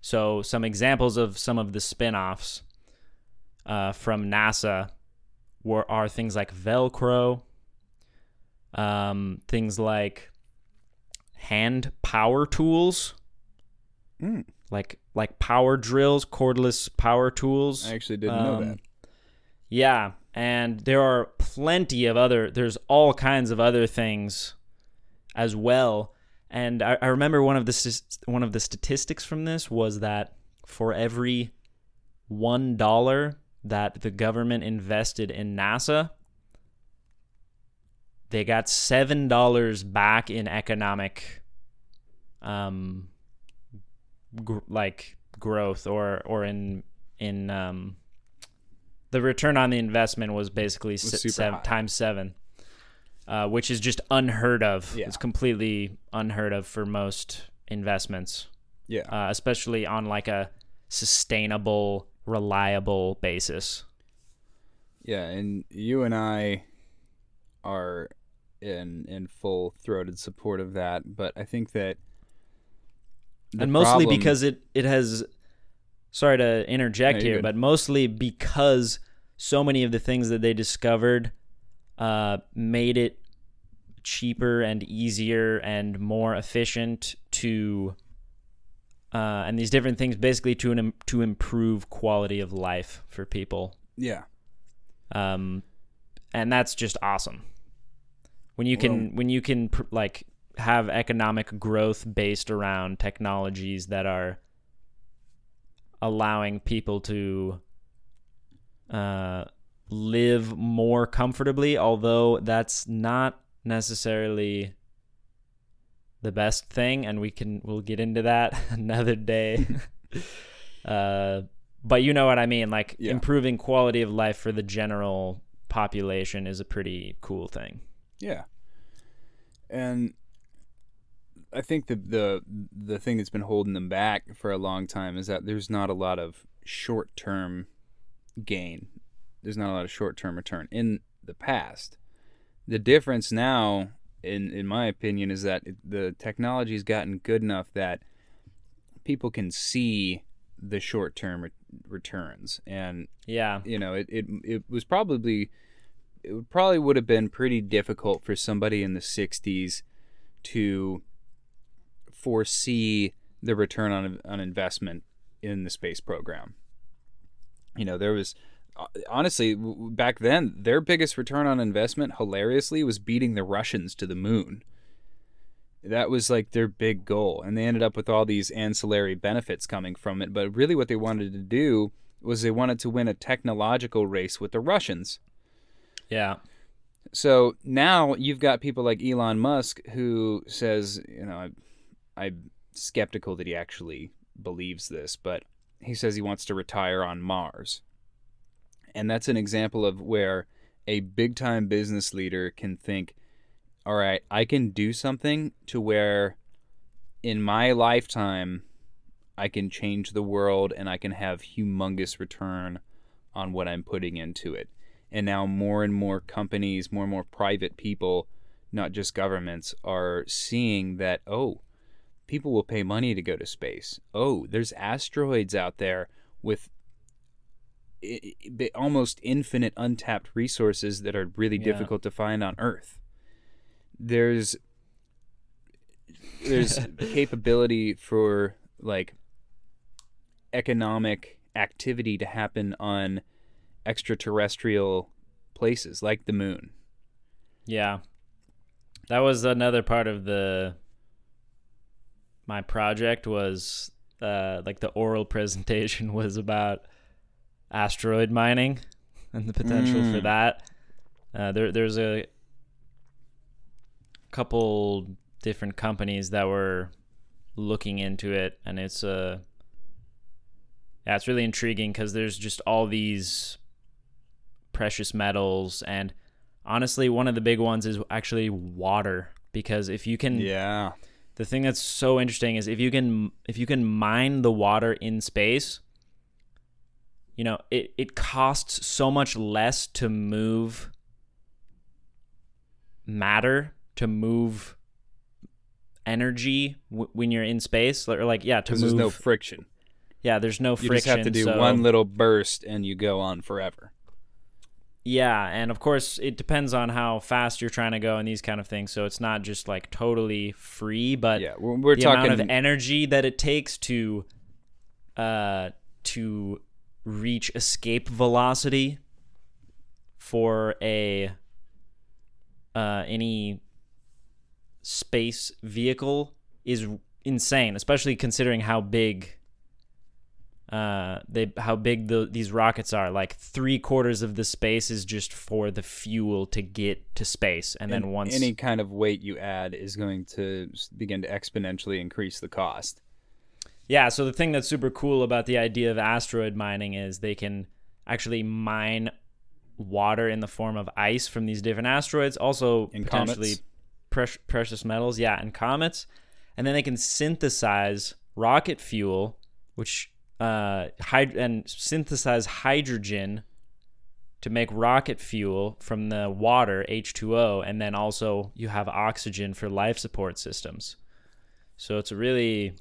so some examples of some of the spin-offs uh, from NASA were are things like Velcro, um, things like hand power tools. Mm. Like like power drills, cordless power tools. I actually didn't um, know that. Yeah, and there are plenty of other there's all kinds of other things as well. And I, I remember one of the one of the statistics from this was that for every one dollar that the government invested in NASA, they got seven dollars back in economic, um, gr- like growth or or in in um, the return on the investment was basically was seven, times seven, uh, which is just unheard of. Yeah. It's completely unheard of for most investments. Yeah, uh, especially on like a sustainable, reliable basis. Yeah, and you and I are in in full throated support of that. But I think that and mostly problem... because it it has. Sorry to interject no, here, good. but mostly because so many of the things that they discovered uh, made it cheaper and easier and more efficient to uh, and these different things basically to an, to improve quality of life for people. Yeah. Um, and that's just awesome when you can well, when you can like have economic growth based around technologies that are allowing people to uh live more comfortably, although that's not necessarily the best thing and we can we'll get into that *laughs* another day. *laughs* uh but you know what I mean, like Yeah. improving quality of life for the general population is a pretty cool thing. Yeah. And I think the the the thing that's been holding them back for a long time is that there's not a lot of short-term gain. There's not a lot of short-term return in the past. The difference now in in my opinion is that the technology's gotten good enough that people can see the short-term re- returns and Yeah. you know, it, it it was probably it probably would have been pretty difficult for somebody in the 60s to foresee the return on on investment in the space program. You know, there was honestly back then their biggest return on investment hilariously was beating the Russians to the moon. That was like their big goal and they ended up with all these ancillary benefits coming from it, but really what they wanted to do was they wanted to win a technological race with the Russians. Yeah. So now you've got people like Elon Musk who says, you know, I, I'm skeptical that he actually believes this, but he says he wants to retire on Mars. And that's an example of where a big time business leader can think, all right, I can do something to where in my lifetime I can change the world and I can have humongous return on what I'm putting into it and now more and more companies, more and more private people, not just governments, are seeing that oh, people will pay money to go to space. Oh, there's asteroids out there with almost infinite untapped resources that are really Yeah. difficult to find on Earth. There's there's *laughs* capability for like economic activity to happen on extraterrestrial places like the moon. Yeah. That was another part of the my project was uh like the oral *laughs* presentation was about asteroid mining and the potential for Mm. that. Uh there there's a couple different companies that were looking into it and it's uh yeah, it's really intriguing cuz there's just all these precious metals and honestly one of the big ones is actually water because if you can Yeah. the thing that's so interesting is if you can if you can mine the water in space you know it, it costs so much less to move matter to move energy w- when you're in space or like yeah to move there's no friction. yeah there's no friction. You just have to do so- one little burst and you go on forever. Yeah, and of course it depends on how fast you're trying to go and these kind of things. So it's not just like totally free, but Yeah, we're, we're the talking amount of energy that it takes to uh to reach escape velocity for a uh any space vehicle is insane, especially considering how big uh they how big the these rockets are like three quarters of the space is just for the fuel to get to space and, then once any kind of weight you add is going to begin to exponentially increase the cost. Yeah, so the thing that's super cool about the idea of asteroid mining is they can actually mine water in the form of ice from these different asteroids, also In potentially precious metals, yeah, and comets. And then they can synthesize rocket fuel, which uh hyd- and synthesize hydrogen to make rocket fuel from the water H2O and then also you have oxygen for life support systems. So it's a really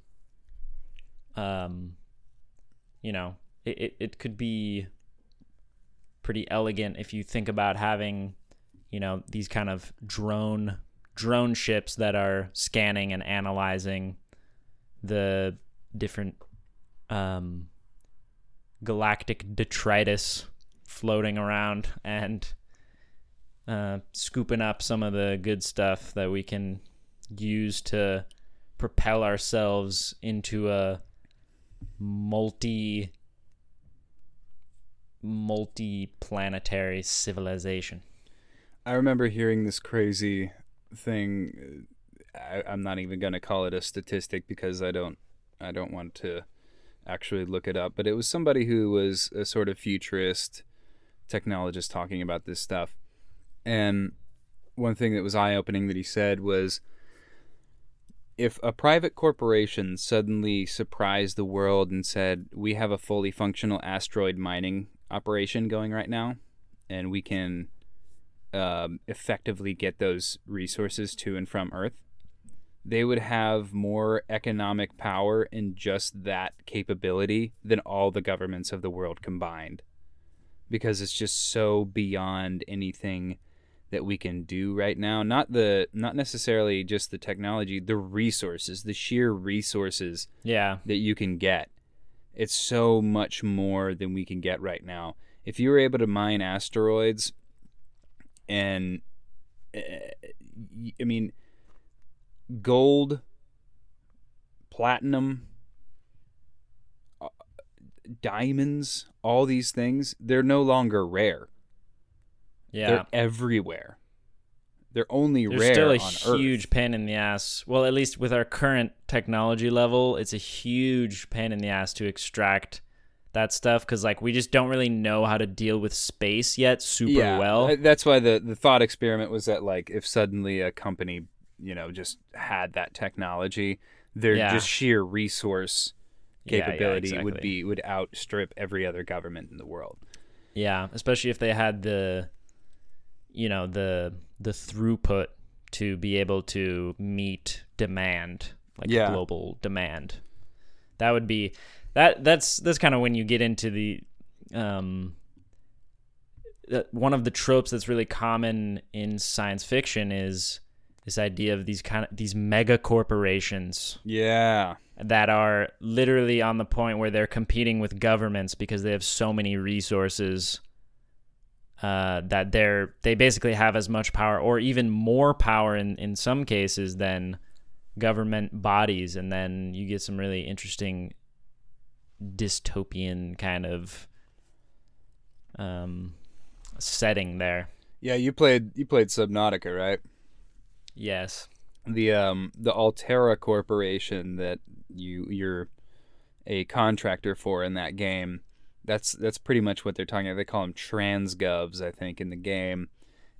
um, you know, it, it, it could be pretty elegant if you think about having, you know, these kind of drone drone ships that are scanning and analyzing the different um, galactic detritus floating around and uh, scooping up some of the good stuff that we can use to propel ourselves into a multi multi-planetary civilization. I remember hearing this crazy thing. I, I'm not even going to call it a statistic because I don't I don't want to actually look it up. But it was somebody who was a sort of futurist technologist talking about this stuff. And one thing that was eye opening that he said was if a private corporation suddenly surprised the world and said, We have a fully functional asteroid mining operation going right now, and we can um, effectively get those resources to and from Earth, they would have more economic power in just that capability than all the governments of the world combined. Because it's just so beyond anything that we can do right now. Not the not necessarily just the technology the resources the sheer resources Yeah. that you can get. It's so much more than we can get right now. If you were able to mine asteroids and uh, i mean gold platinum diamonds all these things they're no longer rare Yeah. they're everywhere. They're only There's rare still a huge Earth. pain in the ass. Well, at least with our current technology level, it's a huge pain in the ass to extract that stuff because like we just don't really know how to deal with space yet super yeah, well. That's why the the thought experiment was that like if suddenly a company you know just had that technology, their Yeah. just sheer resource Yeah, yeah, capability would be would outstrip every other government in the world. Yeah, especially if they had the you know, the the throughput to be able to meet demand, like Yeah. global demand. That would be that that's that's kind of when you get into the um one of the tropes that's really common in science fiction is this idea of these kind of these mega corporations Yeah, that are literally on the point where they're competing with governments because they have so many resources uh, that they're they basically have as much power or even more power in in some cases than government bodies and then you get some really interesting dystopian kind of um setting there yeah. You played you played Subnautica, right? yes the um the Alterra Corporation that you you're a contractor for in that game. That's that's pretty much what they're talking about. They call them transgovs, I think, in the game,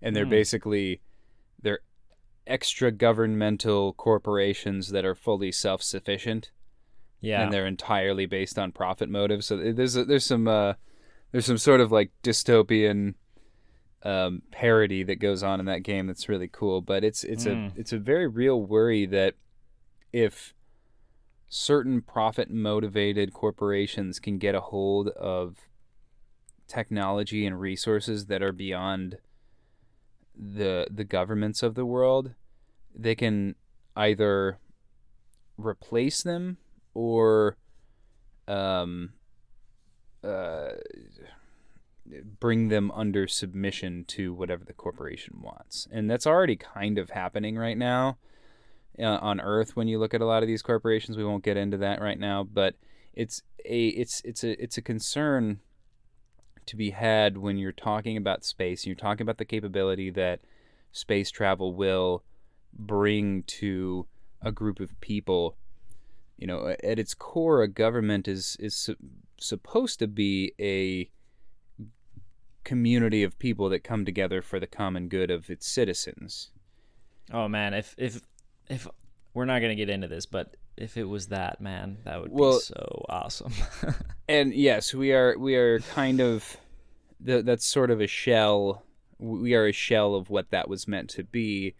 and they're Hmm. basically they're extra governmental corporations that are fully self sufficient yeah and they're entirely based on profit motives. So there's a, there's some uh, there's some sort of like dystopian um, parody that goes on in that game that's really cool. But it's it's Mm. a it's a very real worry that if certain profit motivated corporations can get a hold of technology and resources that are beyond the the governments of the world, they can either replace them or um, uh, bring them under submission to whatever the corporation wants. And that's already kind of happening right now uh, on Earth. When you look at a lot of these corporations, we won't get into that right now, but it's a it's it's a it's a concern to be had when you're talking about space. You're talking about the capability that space travel will bring to a group of people you know at its core a government is is su- supposed to be a community of people that come together for the common good of its citizens Oh man, if if if we're not gonna get into this, but if it was that man, that would Well- be so awesome. *laughs* and yes we are we are kind of the, that's sort of a shell we are a shell of what that was meant to be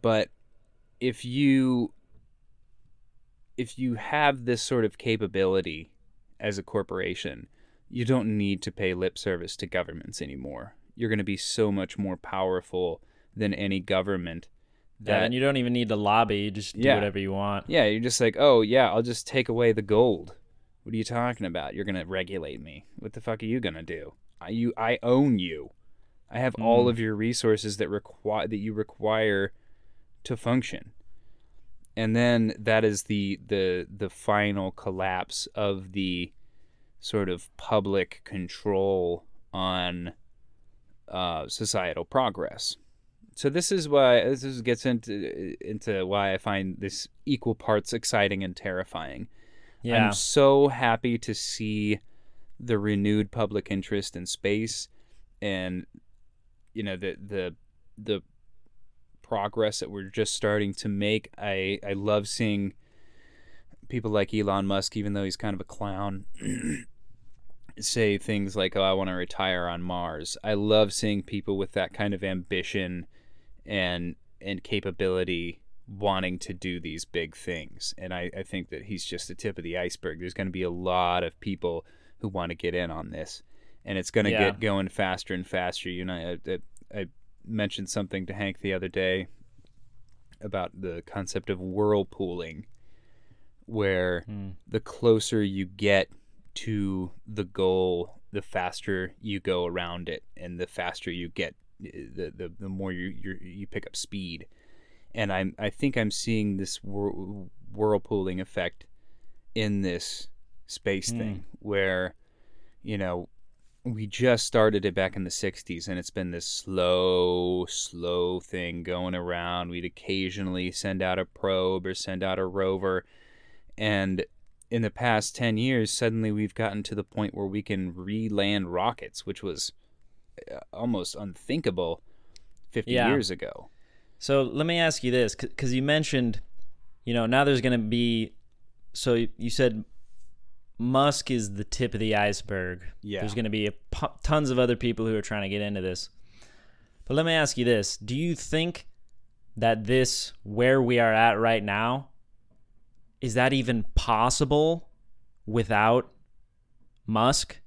but if you if you have this sort of capability as a corporation you don't need to pay lip service to governments anymore you're going to be so much more powerful than any government yeah, and you don't even need to lobby; you just do Yeah. whatever you want. yeah, you're just like, oh yeah, I'll just take away the gold. What are you talking about? You're gonna regulate me. What the fuck are you gonna do? I you I own you. I have all Mm. of your resources that require that you require to function. And then that is the the the final collapse of the sort of public control on uh, societal progress. So this is why this is, gets into uh, into why I find this equal parts exciting and terrifying. Yeah. I'm so happy to see the renewed public interest in space and you know the the the progress that we're just starting to make. I I love seeing people like Elon Musk even though he's kind of a clown *clears throat* say things like oh I want to retire on Mars. I love seeing people with that kind of ambition and and capability wanting to do these big things. And I, I think that he's just the tip of the iceberg. There's going to be a lot of people who want to get in on this, and it's going to Yeah. get going faster and faster. You know, I, I, I mentioned something to Hank the other day about the concept of whirlpooling, where Hmm. the closer you get to the goal, the faster you go around it, and the faster you get, the the, the more you you you pick up speed. And I'm I think I'm seeing this whir- whirlpooling effect in this space Hmm. thing, where you know we just started it back in the 60s and it's been this slow slow thing going around we'd occasionally send out a probe or send out a rover and in the past 10 years suddenly we've gotten to the point where we can re-land rockets which was almost unthinkable 50 Yeah. years ago So let me ask you this, because you mentioned, you know, now there's going to be. So you- said Musk is the tip of the iceberg. Yeah. There's going to be a, tons of other people who are trying to get into this. But let me ask you this: Do you think that this, where we are at right now, is that even possible without Musk?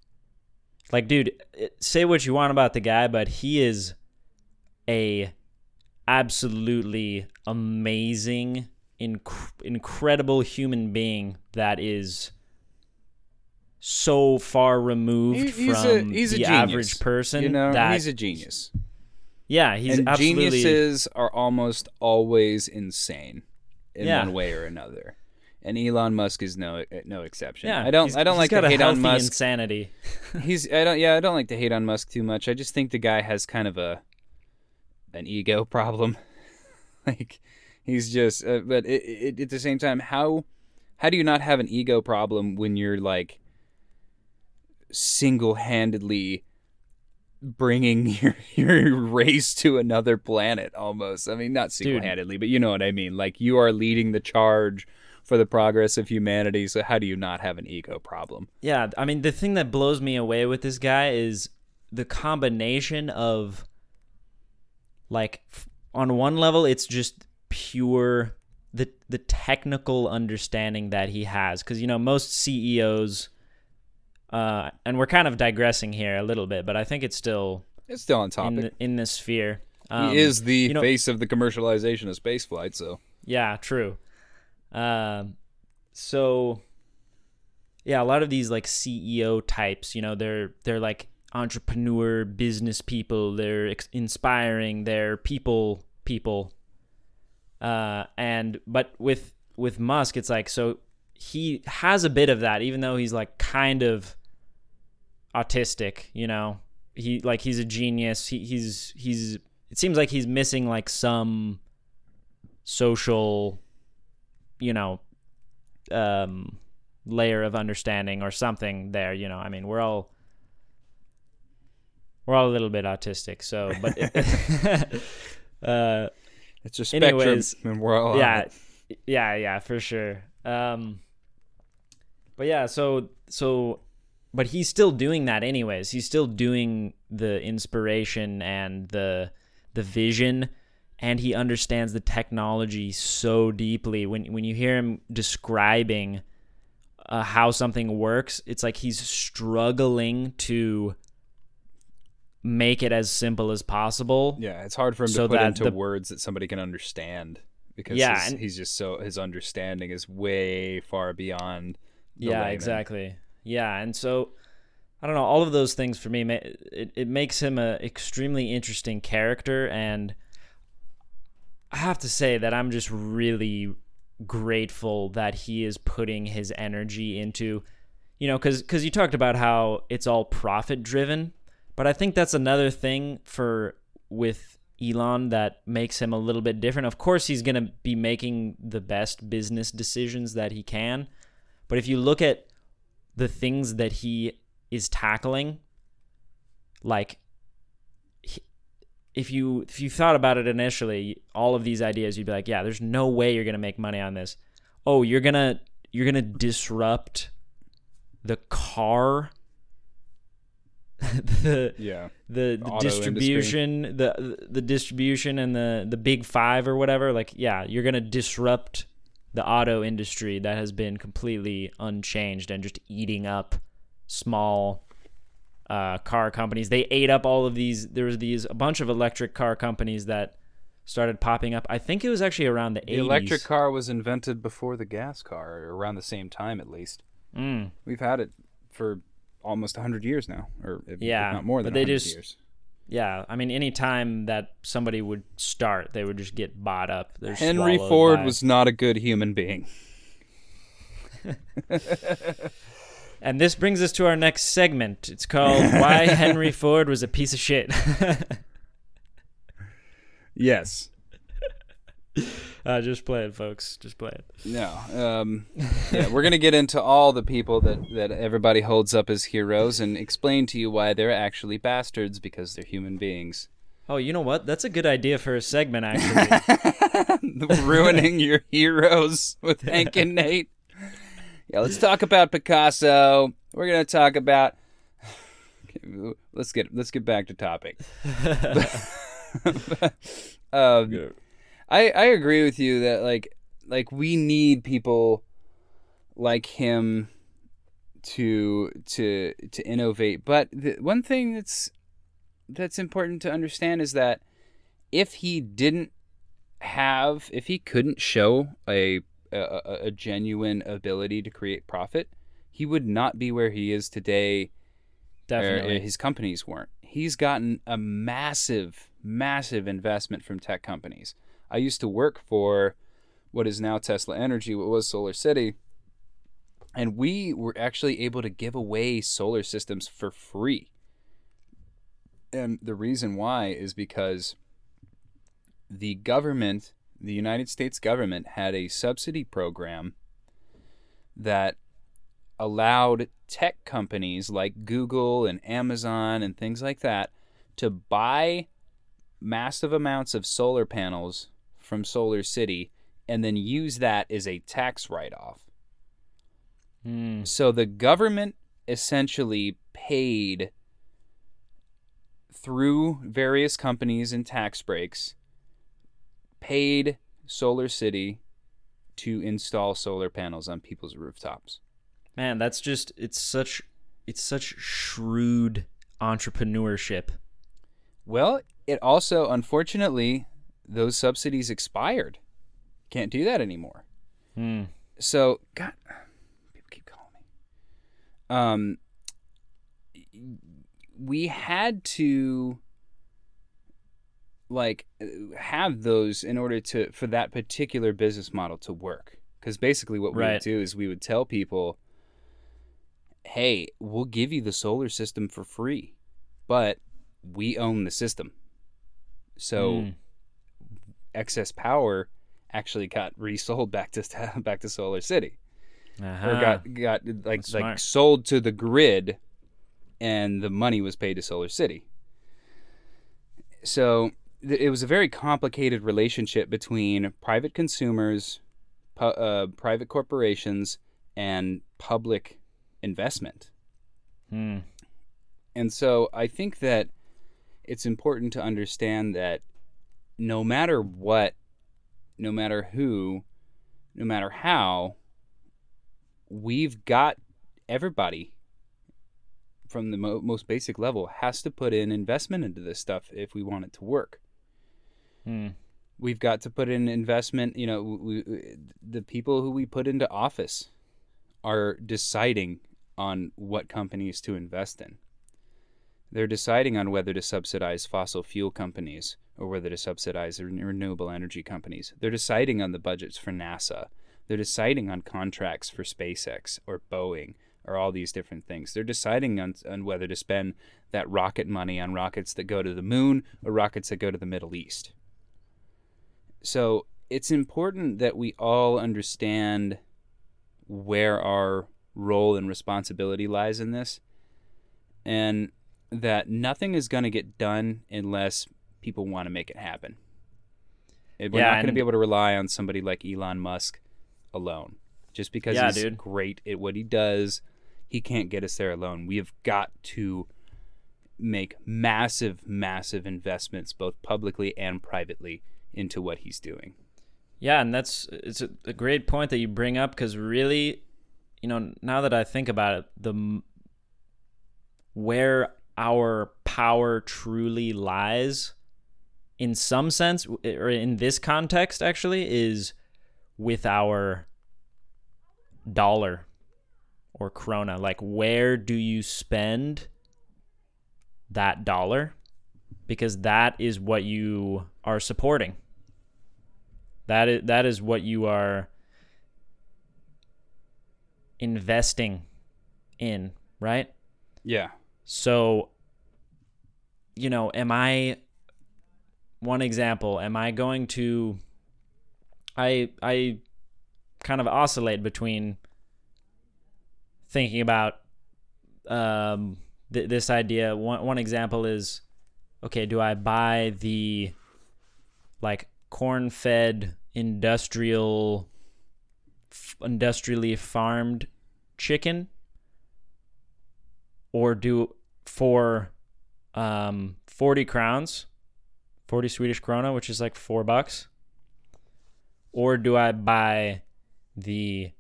Like, dude, eh, say what you want about the guy, but he is a absolutely amazing, inc- incredible human being that is so far removed He- he's a- from he's a the genius. average person you know that he's a genius yeah he's and absolutely geniuses are almost always insane in Yeah. one way or another. And Elon Musk is no no exception. yeah I don't I don't like to hate on Musk. insanity *laughs* He's I don't yeah I don't like to hate on Musk too much. I just think the guy has kind of a an ego *laughs* problem. like he's just uh, but it, it, at the same time how how do you not have an ego problem when you're like single-handedly bringing *laughs* your your race to another planet almost. I mean, not single-handedly, but you know what I mean. Like you are leading the charge for the progress of humanity. So how do you not have an ego problem? Yeah, I mean the thing that blows me away with this guy is the combination of like f- on one level it's just pure the the technical understanding that he has cuz you know most CEOs uh and we're kind of digressing here a little bit, but I think it's still It's still on in topic. the, in this sphere. Um, he is the you know- face of the commercialization of spaceflight, so Yeah, true. Um, so yeah, a lot of these like CEO types, you know, they're they're like entrepreneur business people. They're ex- inspiring. They're people people. Uh, and but with with Musk, it's like so he has a bit of that, even though he's like kind of autistic. You know, he like he's a genius. He, he's he's. It seems like he's missing like some social you know um layer of understanding or something there you know i mean we're all we're all a little bit autistic so but *laughs* uh it's a spectrum, Anyways, and we're all yeah yeah yeah for sure. Um but yeah so so but he's still doing that anyways. He's still doing the inspiration and the the vision and he understands the technology so deeply when when you hear him describing uh, how something works it's like he's struggling to make it as simple as possible Yeah, it's hard for him So to put into the- words that somebody can understand because Yeah, his- and- he's just so his understanding is way far beyond. The yeah layman. exactly yeah and so i don't know all of those things for me it, it makes him a extremely interesting character and i have to say that i'm just really grateful that he is putting his energy into you know, because because you talked about how it's all profit driven, but I think that's another thing for with Elon that makes him a little bit different. Of course, he's going to be making the best business decisions that he can, but if you look at the things that he is tackling, like if you if you thought about it initially, all of these ideas, you'd be like, yeah, there's no way you're gonna make money on this. Oh, you're gonna you're gonna disrupt the car *laughs* the Yeah. the, the distribution the the distribution and the the big five or whatever like yeah you're gonna disrupt the auto industry that has been completely unchanged and just eating up small uh, car companies they ate up all of these there was these a bunch of electric car companies that started popping up i think it was actually around the, The 80s electric car was invented before the gas car, or around the same time at least. Mm. We've had it for almost 100 years now, or if, if Yeah, not more but than they 100 just- years. yeah i mean any time that somebody would start they would just get bought up They're Henry Ford by- was not a good human being. *laughs* *laughs* And this brings us to our next segment. It's called *laughs* Why Henry Ford Was a Piece of Shit. *laughs* Yes. *laughs* uh, just play it, folks. Just play it. No. Um, yeah, we're gonna get into all the people that that everybody holds up as heroes and explain to you why they're actually bastards because they're human beings. Oh, you know what? That's a good idea for a segment, actually. Ruining your heroes with Hank and Nate. Yeah, let's talk about Picasso. We're gonna talk about. *sighs* Let's get let's get back to topic. *laughs* um, I I agree with you that like like we need people like him to to to innovate. But the one thing that's that's important to understand is that if he didn't have if he couldn't show a a, a genuine ability to create profit, he would not be where he is today. or Definitely. his companies weren't. He's gotten a massive, massive investment from tech companies. I used to work for what is now Tesla Energy, what was Solar City, and we were actually able to give away solar systems for free. And the reason why is because the government, the United States government, had a subsidy program that allowed tech companies like Google and Amazon and things like that to buy massive amounts of solar panels from Solar City and then use that as a tax write off. Hmm. So the government essentially paid through various companies and tax breaks, paid Solar City to install solar panels on people's rooftops. Man, that's just it's such it's such shrewd entrepreneurship. Well, it also, unfortunately, those subsidies expired. Can't do that anymore. Hmm. So, God, people keep calling me. Um, we had to like have those in order to for that particular business model to work. Because basically, what we would do is we would tell people, "Hey, we'll give you the solar system for free, but we own the system." So Hmm. excess power actually got *laughs* resold back to *laughs* back to Solar City Uh-huh. or got got like That's like smart. sold to the grid, and the money was paid to Solar City. So it was a very complicated relationship between private consumers, pu- uh, private corporations, and public investment. Hmm. And so I think that it's important to understand that no matter what, no matter who, no matter how, we've got everybody from the mo- most basic level has to put in investment into this stuff if we want it to work. Hmm. We've got to put in investment, you know, we, we, the people who we put into office are deciding on what companies to invest in. They're deciding on whether to subsidize fossil fuel companies or whether to subsidize ren- renewable energy companies. They're deciding on the budgets for NASA. They're deciding on contracts for SpaceX or Boeing or all these different things. They're deciding on, on whether to spend that rocket money on rockets that go to the moon or rockets that go to the Middle East. So it's important that we all understand where our role and responsibility lies in this and that nothing is going to get done unless people want to make it happen. We're Yeah, not going to be able to rely on somebody like Elon Musk alone. Just because Yeah, he's dude. great at what he does, he can't get us there alone. We have got to make massive, massive investments, both publicly and privately, into what he's doing. Yeah, and that's it's a, a great point that you bring up because really, you know, now that I think about it, the where our power truly lies, in some sense, eh, or in this context, actually, is with our dollar or krona. Like, where do you spend that dollar? Because that is what you are supporting. That is that is what you are investing in, right? Yeah. So you know, am I one example, am I going to I I kind of oscillate between thinking about um th- this idea one one example is okay, do I buy the like corn-fed industrial f- industrially farmed chicken? Or do for um 40 crowns 40 swedish krona which is like 4 bucks? Or do i buy the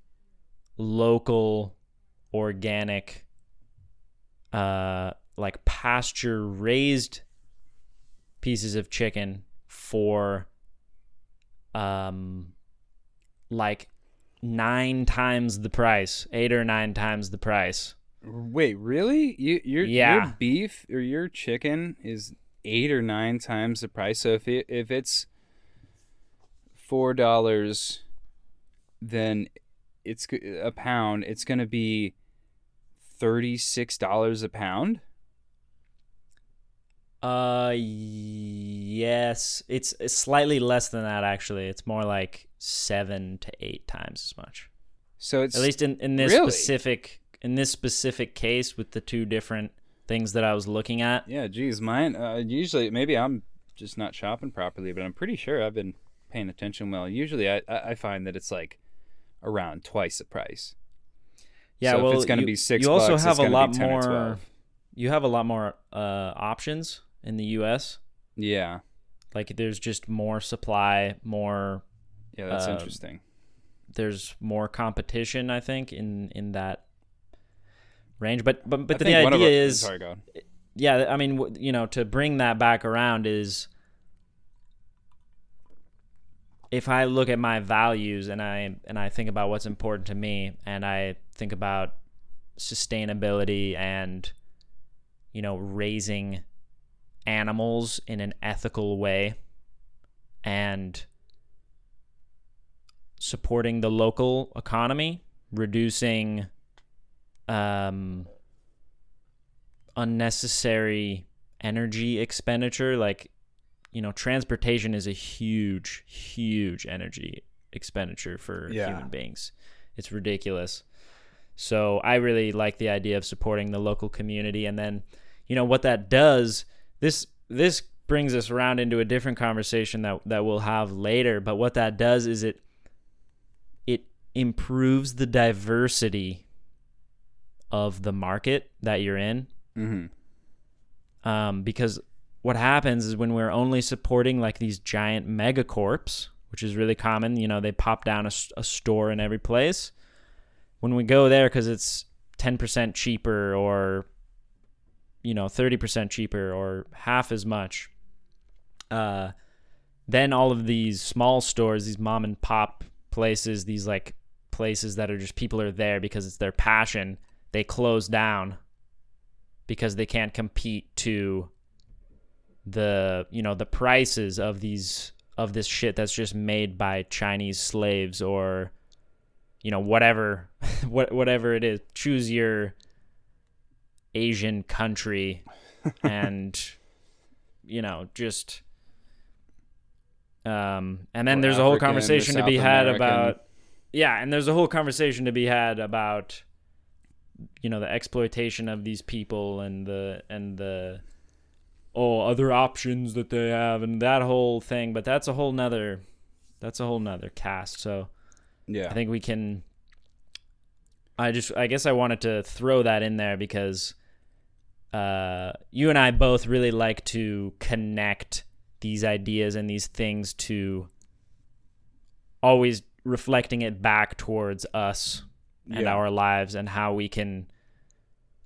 local organic uh like pasture raised pieces of chicken for um like 9 times the price 8 or 9 times the price Wait, really? You your Yeah. your beef or your chicken is eight or nine times the price. So if it, if it's four dollars, then it's a pound. It's gonna be thirty six dollars a pound. Uh, yes, it's, it's slightly less than that actually. It's more like seven to eight times as much. So it's At least in, in this Really? specific in this specific case with the two different things that I was looking at. yeah. Geez, mine. Uh, usually, maybe I'm just not shopping properly, but I'm pretty sure I've been paying attention well. Usually, I I find that it's like around twice the price. Yeah, So if well, it's gonna you, be six You also bucks, have a lot more. 12. You have a lot more uh, options in the U.S. Yeah. Like there's just more supply, more. Yeah, that's Um, interesting. There's more competition, I think, in in that range. But but but I the think one of idea our- is sorry, yeah i mean you know to bring that back around is if i look at my values and i and i think about what's important to me and i think about sustainability and you know raising animals in an ethical way and supporting the local economy reducing um unnecessary energy expenditure. Like you know transportation is a huge huge energy expenditure for Yeah. human beings. It's ridiculous. So i really like the idea of supporting the local community. And then you know what that does this this brings us around into a different conversation that that we'll have later but what that does is it it improves the diversity of the market that you're in Mm-hmm. um, because what happens is when we're only supporting like these giant megacorps, which is really common, you know, they pop down a store in every place. When we go there because it's 10% cheaper or, you know, 30% cheaper or half as much, uh, then all of these small stores, these mom and pop places, these like places that are just people are there because it's their passion, they close down because they can't compete to the you know the prices of these of this shit that's just made by Chinese slaves or you know whatever *laughs* what whatever it is. Choose your asian country *laughs* and you know just um and then Or there's a whole conversation to be had American. about yeah and there's a whole conversation to be had about you know the exploitation of these people and the and the oh other options that they have and that whole thing but that's a whole nother that's a whole nother cast so Yeah. I think we can. I just, I guess I wanted to throw that in there because uh, you and I both really like to connect these ideas and these things to always reflecting it back towards us and Yeah. our lives and how we can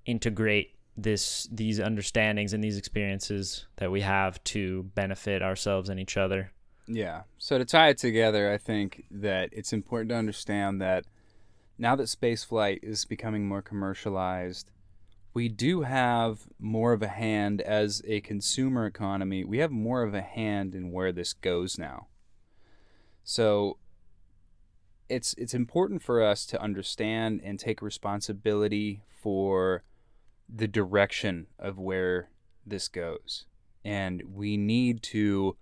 integrate this these understandings and these experiences that we have to benefit ourselves and each other. Yeah. So to tie it together, I think that it's important to understand that now that spaceflight is becoming more commercialized, we do have more of a hand as a consumer economy. We have more of a hand in where this goes now. So it's it's important for us to understand and take responsibility for the direction of where this goes. And we need to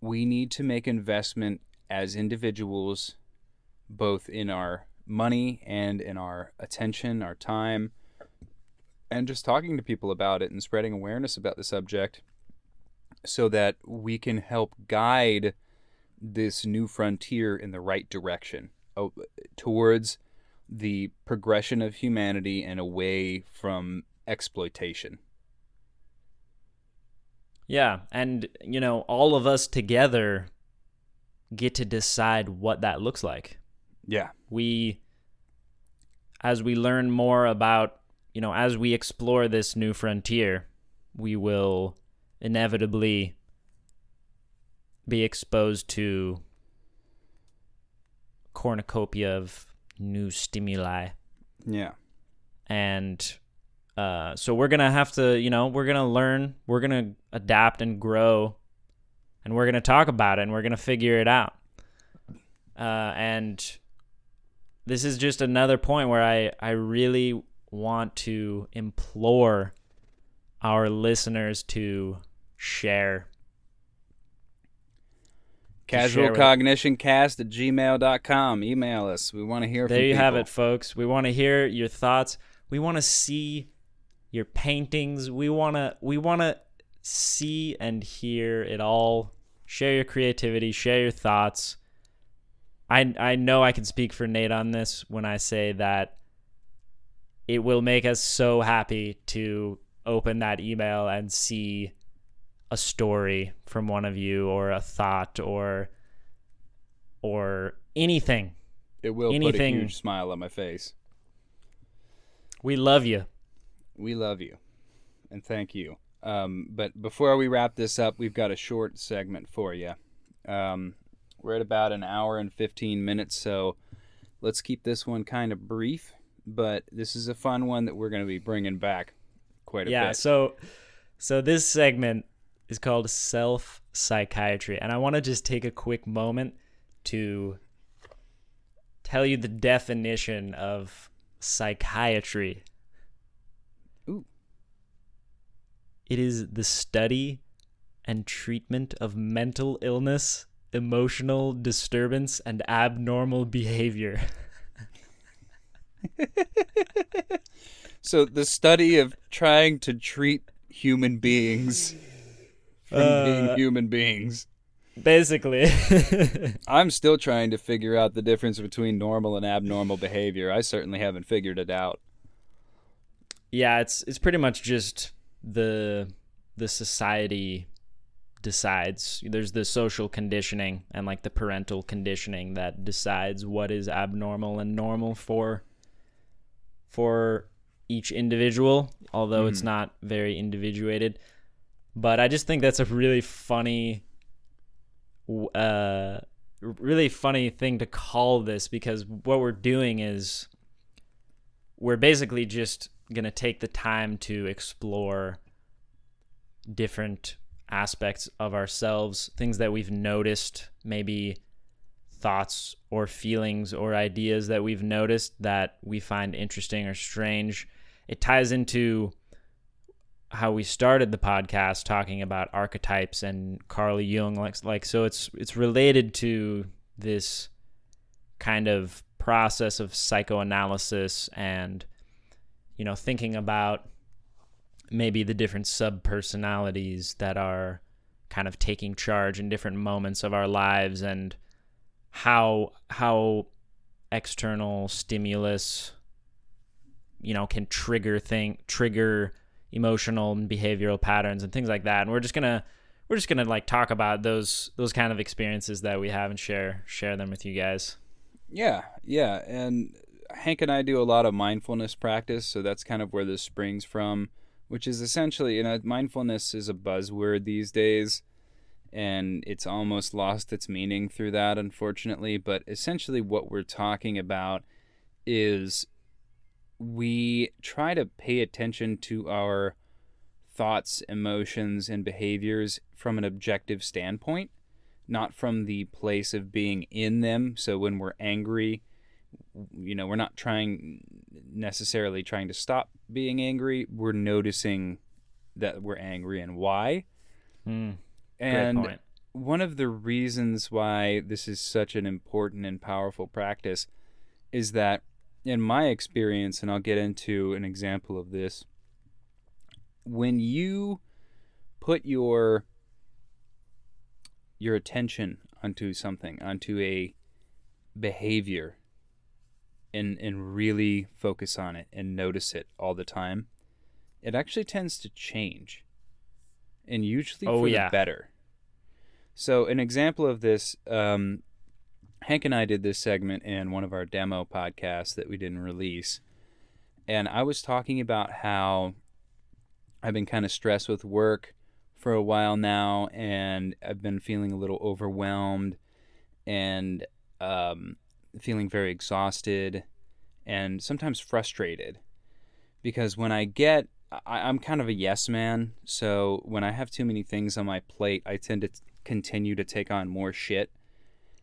we need to make investment as individuals both in our money and in our attention, our time, and just talking to people about it and spreading awareness about the subject so that we can help guide this new frontier in the right direction oh, towards the progression of humanity and away from exploitation. Yeah, and you know, all of us together get to decide what that looks like. Yeah. We as we learn more about, you know, as we explore this new frontier, we will inevitably be exposed to cornucopia of new stimuli Yeah. and uh, so we're gonna have to you know we're gonna learn we're gonna adapt and grow and we're gonna talk about it and we're gonna figure it out uh, and this is just another point where I, I really want to implore our listeners to share. Casual share Cognition Cast at gmail.com. Email us. We want to hear from there you have it folks. We want to hear your thoughts. We want to see your paintings. We want to we want to see and hear it all. Share your creativity. Share your thoughts. I i know i can speak for nate on this when i say that it will make us so happy to open that email and see a story from one of you or a thought or or anything It will put a anything- huge smile on my face. we love you We love you. And thank you. Um, but before we wrap this up, we've got a short segment for you. Um, we're at about an hour and 15 minutes, so let's keep this one kind of brief. But this is a fun one that we're going to be bringing back quite a yeah bit. Yeah, so so this segment is called self psychiatry and i want to just take a quick moment to tell you the definition of psychiatry Ooh. it is the study and treatment of mental illness emotional disturbance and abnormal behavior *laughs* So the study of trying to treat human beings from Uh, being human beings. basically *laughs* I'm still trying to figure out the difference between normal and abnormal behavior. I certainly haven't figured it out. yeah it's it's pretty much just the the society decides there's the social conditioning and like the parental conditioning that decides what is abnormal and normal for for each individual although it's not very individuated. But i just think that's a really funny uh really funny thing to call this because what we're doing is we're basically just going to take the time to explore different aspects of ourselves, things that we've noticed, maybe thoughts or feelings or ideas that we've noticed that we find interesting or strange. It ties into how we started the podcast talking about archetypes and Carl Jung like like so it's it's related to this kind of process of psychoanalysis and you know thinking about maybe the different subpersonalities that are kind of taking charge in different moments of our lives and how how external stimulus you know can trigger thing trigger emotional and behavioral patterns and things like that. And we're just gonna we're just gonna like talk about those those kind of experiences that we have and share share them with you guys. Yeah yeah. And hank and i do a lot of mindfulness practice so that's kind of where this springs from which is essentially you know mindfulness is a buzzword these days and it's almost lost its meaning through that unfortunately but essentially what we're talking about is we try to pay attention to our thoughts, emotions, and behaviors from an objective standpoint, not from the place of being in them. So when we're angry, you know, we're not trying necessarily trying to stop being angry. We're noticing that we're angry and why. Mm, and one of the reasons why this is such an important and powerful practice is that in my experience, and I'll get into an example of this, when you put your your attention onto something, onto a behavior, and and really focus on it and notice it all the time, it actually tends to change, and usually oh, for yeah. the better. So, an example of this, um, Hank and I did this segment in one of our demo podcasts that we didn't release. And I was talking about how I've been kind of stressed with work for a while now, and I've been feeling a little overwhelmed and um, feeling very exhausted and sometimes frustrated. Because when I get, I, I'm kind of a yes man. So when I have too many things on my plate, I tend to continue to take on more shit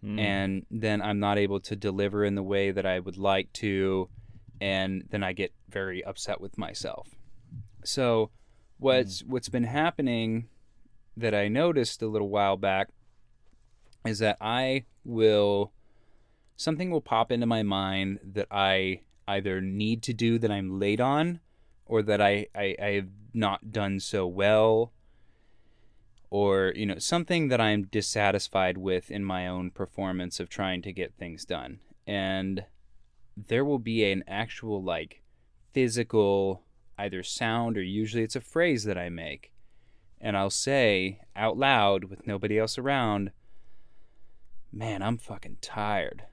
mm. and then I'm not able to deliver in the way that I would like to, and then I get very upset with myself. So, what's mm. what's been happening that I noticed a little while back is that I will something will pop into my mind that I either need to do that I'm late on or that I, I, I have not done so well or you know something that I'm dissatisfied with in my own performance of trying to get things done and there will be an actual like physical either sound or usually it's a phrase that I make and I'll say out loud with nobody else around man I'm fucking tired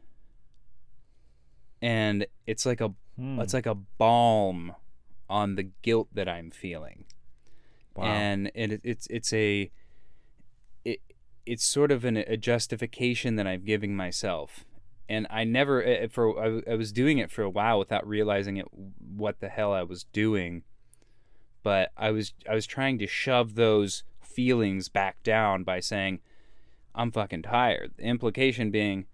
and it's like a hmm. it's like a balm on the guilt that I'm feeling wow. and it, it's it's a it it's sort of an, a justification that I'm giving myself. And I never, for I, I was doing it for a while without realizing it, what the hell I was doing. But I was, I was trying to shove those feelings back down by saying, I'm fucking tired. The implication being,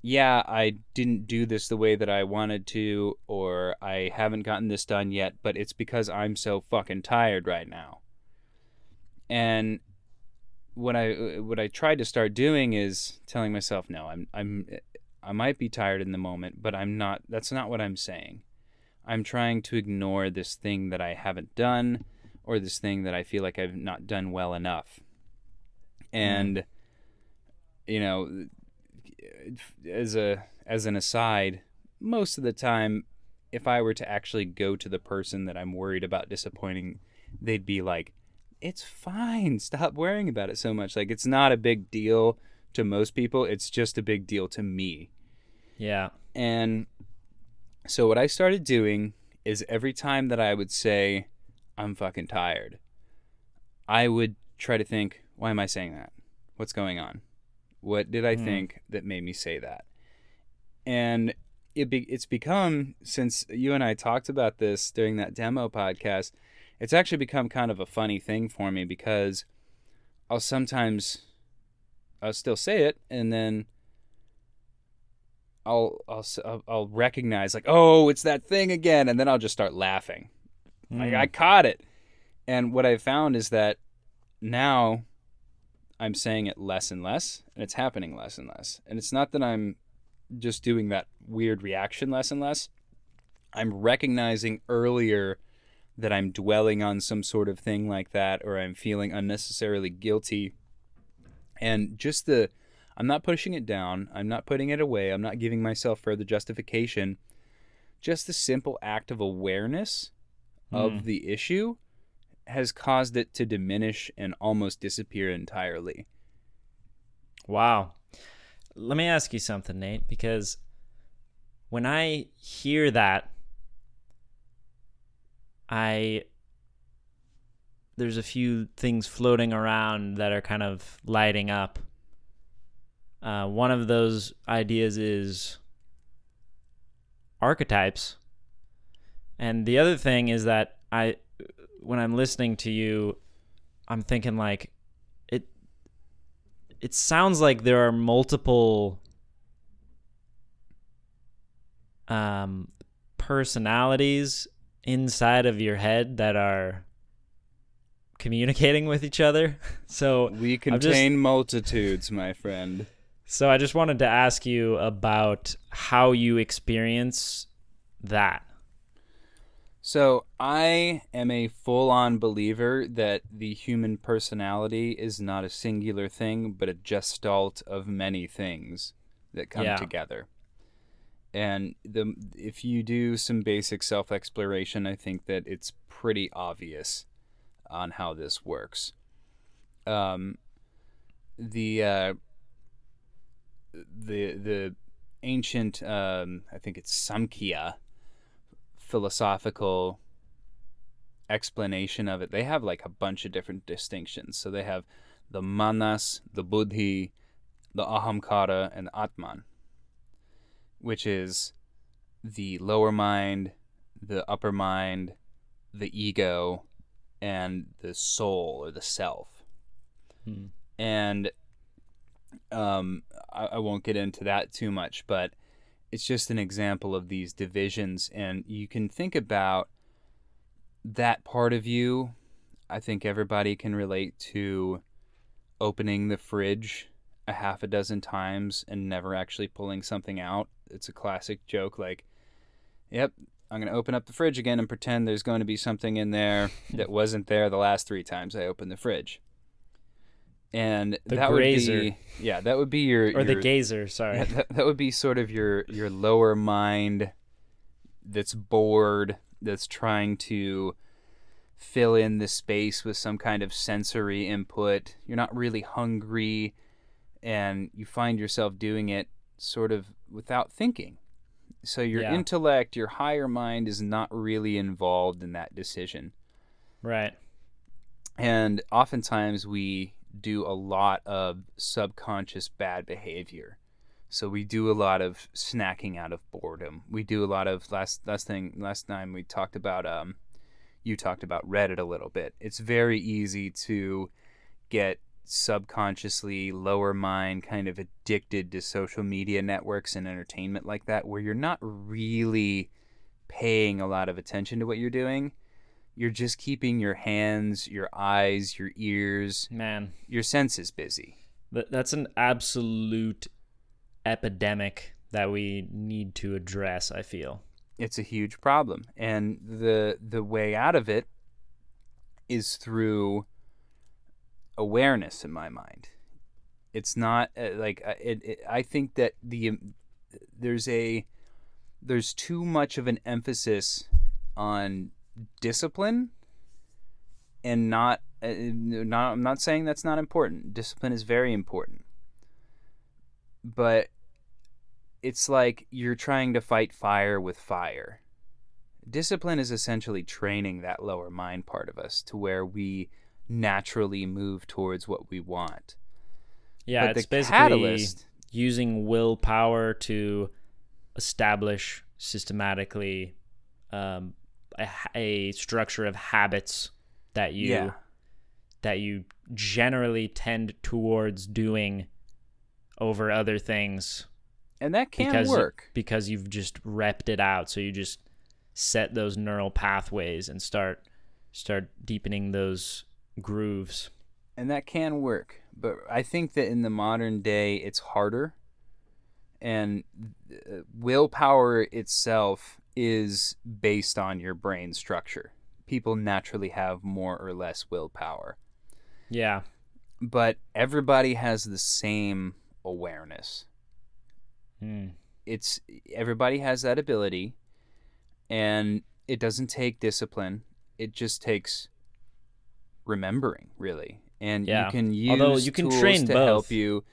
yeah, I didn't do this the way that I wanted to, or I haven't gotten this done yet, but it's because I'm so fucking tired right now. And what I what I tried to start doing is telling myself, no, I'm I'm I might be tired in the moment, but I'm not. That's not what I'm saying. I'm trying to ignore this thing that I haven't done, or this thing that I feel like I've not done well enough. And mm. you know, as a as an aside, most of the time, if I were to actually go to the person that I'm worried about disappointing, they'd be like, it's fine. Stop worrying about it so much. Like it's not a big deal to most people. It's just a big deal to me. Yeah. And so what I started doing is every time that I would say I'm fucking tired, I would try to think, why am I saying that? What's going on? What did I mm. think that made me say that? And it be, it's become since you and I talked about this during that demo podcast it's actually become kind of a funny thing for me because I'll sometimes I'll still say it and then I'll, I'll I'll I'll recognize like oh it's that thing again, and then I'll just start laughing. Like I caught it. And what I've found is that now I'm saying it less and less, and it's happening less and less. And it's not that I'm just doing that weird reaction less and less. I'm recognizing earlier that I'm dwelling on some sort of thing like that, or I'm feeling unnecessarily guilty. And just the, I'm not pushing it down, I'm not putting it away, I'm not giving myself further justification. Just the simple act of awareness of Mm. the issue has caused it to diminish and almost disappear entirely. Wow. Let me ask you something, Nate, because when I hear that, I there's a few things floating around that are kind of lighting up. Uh, one of those ideas is archetypes, and the other thing is that I, when I'm listening to you, I'm thinking like, it. It sounds like there are multiple um, personalities inside of your head that are communicating with each other. *laughs* So We I'm just- contain multitudes, my friend. so I just wanted to ask you about how you experience that. So, I am a full on believer that the human personality is not a singular thing, but a gestalt of many things that come Yeah. together. And the if you do some basic self exploration, I think that it's pretty obvious on how this works. Um, the uh, the the ancient um, I think it's Samkhya philosophical explanation of it. They have like a bunch of different distinctions. So they have the manas, the buddhi, the ahamkara, and the atman, which is the lower mind, the upper mind, the ego, and the soul or the self Hmm. and um, I, I won't get into that too much, but it's just an example of these divisions, and you can think about that part of you. I think everybody can relate to opening the fridge a half a dozen times and never actually pulling something out. It's a classic joke, like, "Yep, I'm going to open up the fridge again and pretend there's going to be something in there that *laughs* wasn't there the last three times I opened the fridge." And The that grazer. would be yeah, that would be your Or the gazer, sorry. *laughs* that, that would be sort of your your lower mind that's bored, that's trying to fill in the space with some kind of sensory input. You're not really hungry and you find yourself doing it sort of without thinking. So your Yeah. intellect, your higher mind is not really involved in that decision. Right. And oftentimes we do a lot of subconscious bad behavior. So we do a lot of snacking out of boredom. We do a lot of last last thing last time we talked about um you talked about Reddit a little bit. It's very easy to get subconsciously lower mind kind of addicted to social media networks and entertainment like that where you're not really paying a lot of attention to what you're doing you're just keeping your hands, your eyes, your ears, Man, your senses busy. that's an absolute epidemic that we need to address, I feel. It's a huge problem, and the the way out of it is through awareness. In my mind, it's not uh, like uh, it, it. I think that the um, there's a there's too much of an emphasis on discipline and not uh, not I'm not saying that's not important. Discipline is very important. But it's like you're trying to fight fire with fire. Discipline is essentially training that lower mind part of us to where we naturally move towards what we want. Yeah, but it's basically catalyst using willpower to establish systematically um, a, a structure of habits that you Yeah. that you generally tend towards doing over other things And that can because work. because you've just repped it out. So you just set those neural pathways and start start deepening those grooves. and that can work but i think that in the modern day it's harder and uh, willpower itself is based on your brain structure people naturally have more or less willpower Yeah. but everybody has the same awareness Hmm. it's everybody has that ability and it doesn't take discipline it just takes remembering really and Yeah. you can use Although you can train to both. help you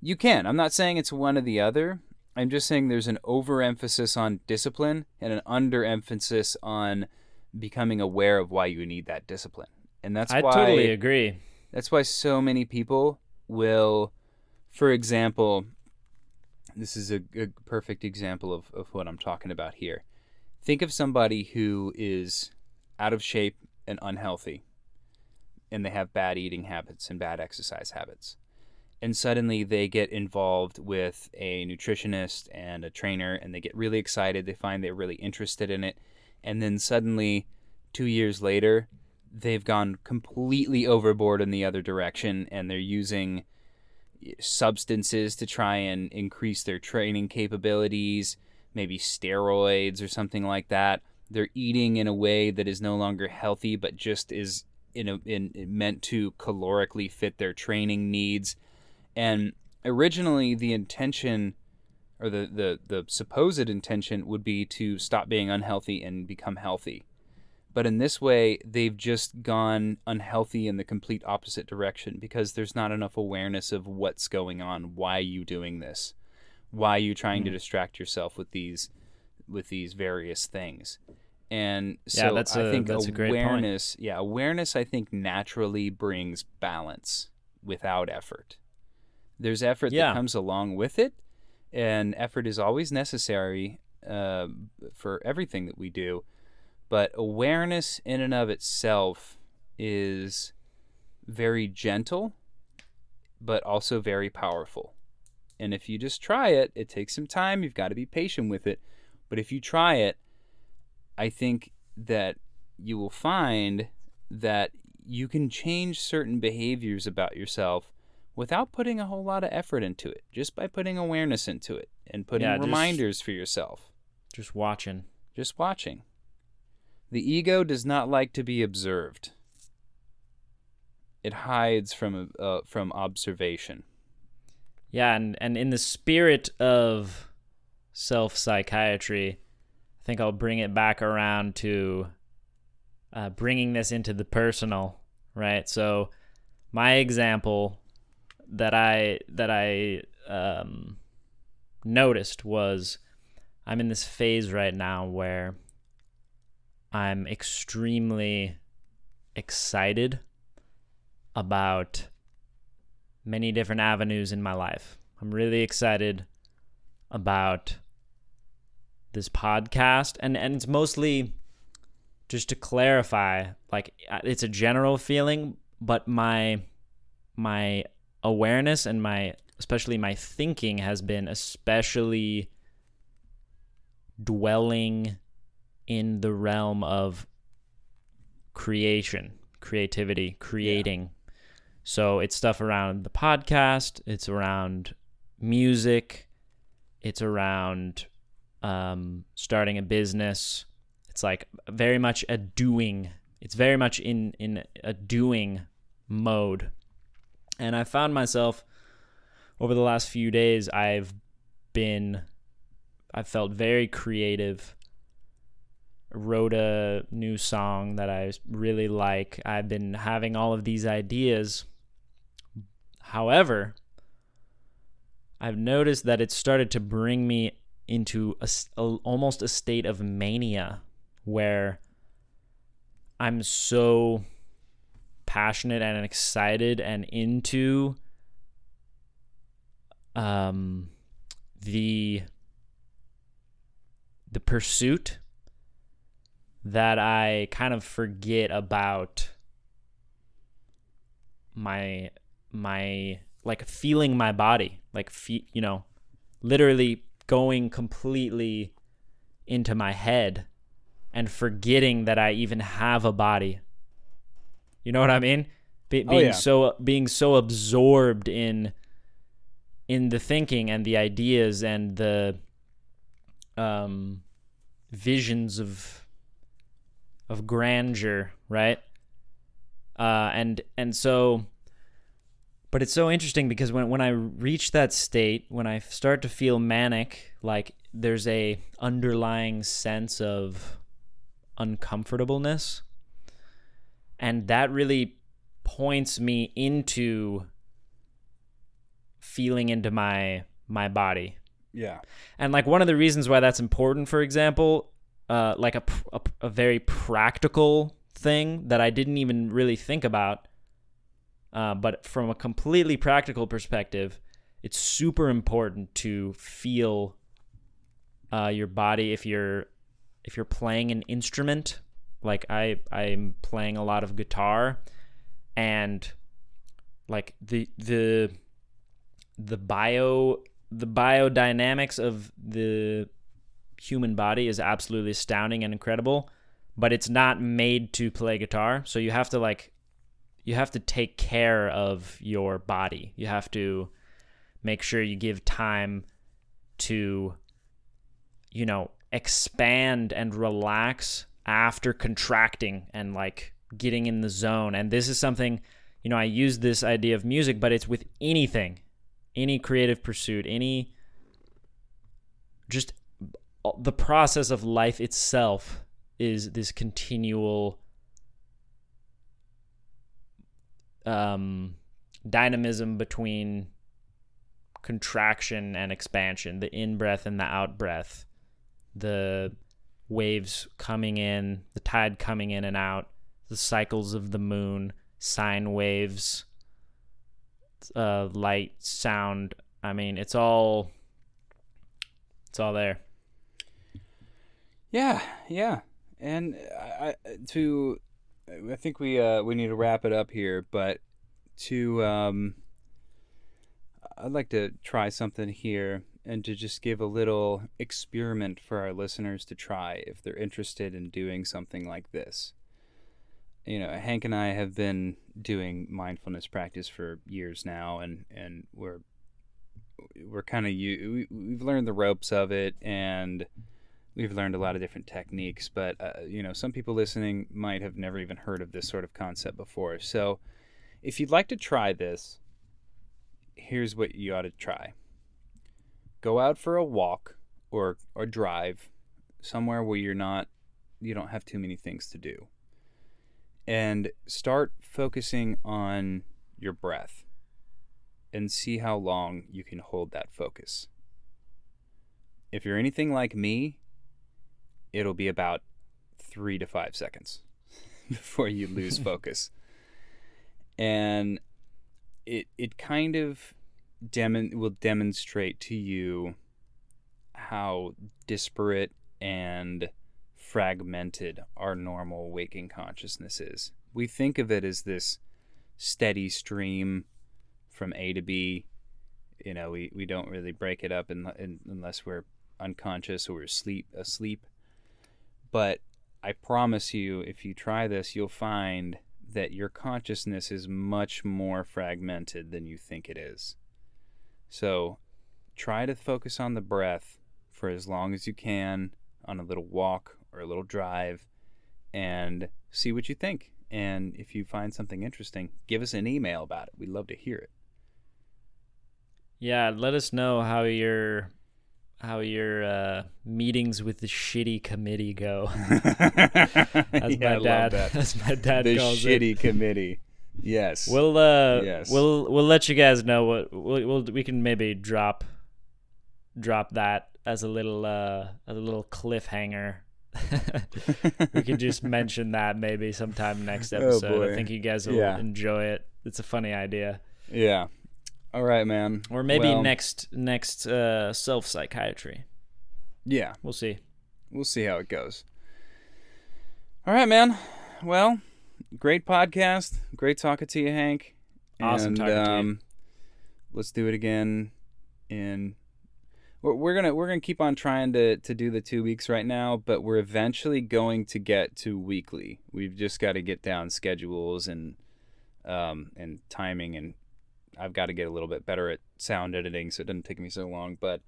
you can i'm not saying it's one or the other i'm just saying there's an overemphasis on discipline and an underemphasis on becoming aware of why you need that discipline and that's I why totally agree. that's why so many people will, for example, this is a, a perfect example of, of what I'm talking about here. Think of somebody who is out of shape and unhealthy, and they have bad eating habits and bad exercise habits. And suddenly they get involved with a nutritionist and a trainer, and they get really excited. They find they're really interested in it. And then suddenly, two years later, they've gone completely overboard in the other direction and they're using eh, substances to try and increase their training capabilities, maybe steroids or something like that. They're eating in a way that is no longer healthy but just is in a, in meant to calorically fit their training needs. And originally the intention or the, the, the supposed intention would be to stop being unhealthy and become healthy. But in this way, they've just gone unhealthy in the complete opposite direction because there's not enough awareness of what's going on. Why are you doing this? Why are you trying to hmm. distract yourself with these with these various things? And so Yeah, that's I a- think that's a great point. awareness, yeah, awareness I think naturally brings balance without effort. There's effort Yeah. that comes along with it, and effort is always necessary uh, for everything that we do. But awareness in and of itself is very gentle but also very powerful. And if you just try it it takes some time. You've got to be patient with it. But if you try it i think that you will find that you can change certain behaviors about yourself without putting a whole lot of effort into it just by putting awareness into it and putting Yeah, just- reminders for yourself Just watching. just watching. The ego does not like to be observed. It hides from uh, from observation. Yeah, and, and in the spirit of self psychiatry, I think I'll bring it back around to uh, bringing this into the personal, right? So, my example that I that I um, noticed was I'm in this phase right now where I'm extremely excited about many different avenues in my life. I'm really excited about this podcast and and it's mostly just to clarify like uh, it's a general feeling but my my awareness and my especially my thinking has been especially dwelling in the realm of creation, creativity, creating. So it's stuff around the podcast, it's around music, it's around um, starting a business. It's like very much a doing. It's very much in in a doing mode. And I found myself over the last few days I've been I felt very creative. Wrote a new song that I really like. I've been having all of these ideas. However, I've noticed that it started to bring me into a, a- almost a state of mania where I'm so passionate and excited and into um the the pursuit that I kind of forget about my my like feeling my body like fe- you know literally going completely into my head and forgetting that I even have a body. You know what I mean? Be- Oh, being yeah. so being so absorbed in in the thinking and the ideas and the um visions of of grandeur, right? Uh and and so but it's so interesting because when when I reach that state, when I start to feel manic, like there's a underlying sense of uncomfortableness and that really points me into feeling into my my body Yeah. and like one of the reasons why that's important for example uh, like a, a, a very practical thing that i didn't even really think about uh, but from a completely practical perspective it's super important to feel uh, your body if you're if you're playing an instrument like i i'm playing a lot of guitar and like the the the bio the biodynamics of the human body is absolutely astounding and incredible but it's not made to play guitar. So you have to like you have to take care of your body. You have to make sure you give time to you know expand and relax after contracting and like getting in the zone. And this is something you know i use this idea of music but it's with anything any creative pursuit any just the process of life itself is this continual um dynamism between contraction and expansion the in breath and the out breath the waves coming in the tide coming in and out the cycles of the moon sine waves uh light sound. I mean it's all it's all there. Yeah, yeah, and I, to, I think we uh, we need to wrap it up here, but to, um, I'd like to try something here and to just give a little experiment for our listeners to try if they're interested in doing something like this. You know, Hank and I have been doing mindfulness practice for years now, and and we're we're kind of you we've learned the ropes of it and we've learned a lot of different techniques but uh, you know some people listening might have never even heard of this sort of concept before so if you'd like to try this here's what you ought to try go out for a walk or or drive somewhere where you're not you don't have too many things to do and start focusing on your breath and see how long you can hold that focus. If you're anything like me, it'll be about three to five seconds *laughs* before you lose *laughs* focus. And it it kind of demon will demonstrate to you how disparate and fragmented our normal waking consciousness is. We think of it as this steady stream from A to B. You know, we, we don't really break it up in, in, unless we're unconscious or we're asleep asleep. But I promise you, if you try this, you'll find that your consciousness is much more fragmented than you think it is. So try to focus on the breath for as long as you can on a little walk or a little drive and see what you think. And if you find something interesting, give us an email about it. We'd love to hear it. Yeah, let us know how your how your uh, meetings with the shitty committee go. *laughs* As Yeah, I my love dad, that. as my dad the shitty it. committee. Yes. We'll uh, Yes. we'll we'll let you guys know what we'll, we'll we can maybe drop drop that as a little uh as a little cliffhanger. *laughs* we can just mention that maybe sometime next *laughs* Oh, episode. I think you guys will Yeah. enjoy it. It's a funny idea. yeah. All right, man. Or maybe Well, next next uh, self psychiatry. Yeah. We'll see. We'll see how it goes. All right, man. Well, great podcast. Great talking to you, Hank. Awesome and, talking to you. um, Let's do it again And we're, we're gonna we're gonna keep on trying to to do the two weeks right now, but we're eventually going to get to weekly. We've just got to get down schedules and um and timing, and I've got to get a little bit better at sound editing, so it doesn't take me so long. But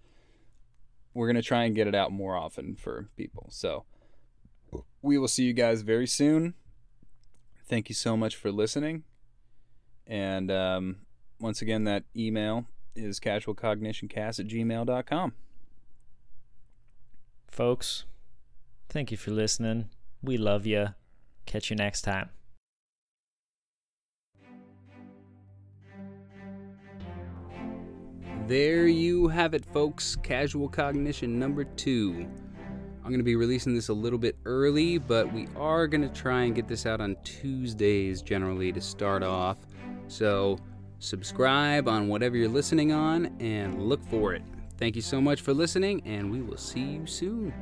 we're gonna try and get it out more often for people. So we will see you guys very soon. Thank you so much for listening. And um, once again, that email is casualcognitioncast at gmail.com. Folks, thank you for listening. We love you. Catch you next time. There you have it, folks. Casual Cognition number two. I'm going to be releasing this a little bit early, but we are going to try and get this out on Tuesdays generally to start off. So subscribe on whatever you're listening on and look for it. Thank you so much for listening, and we will see you soon.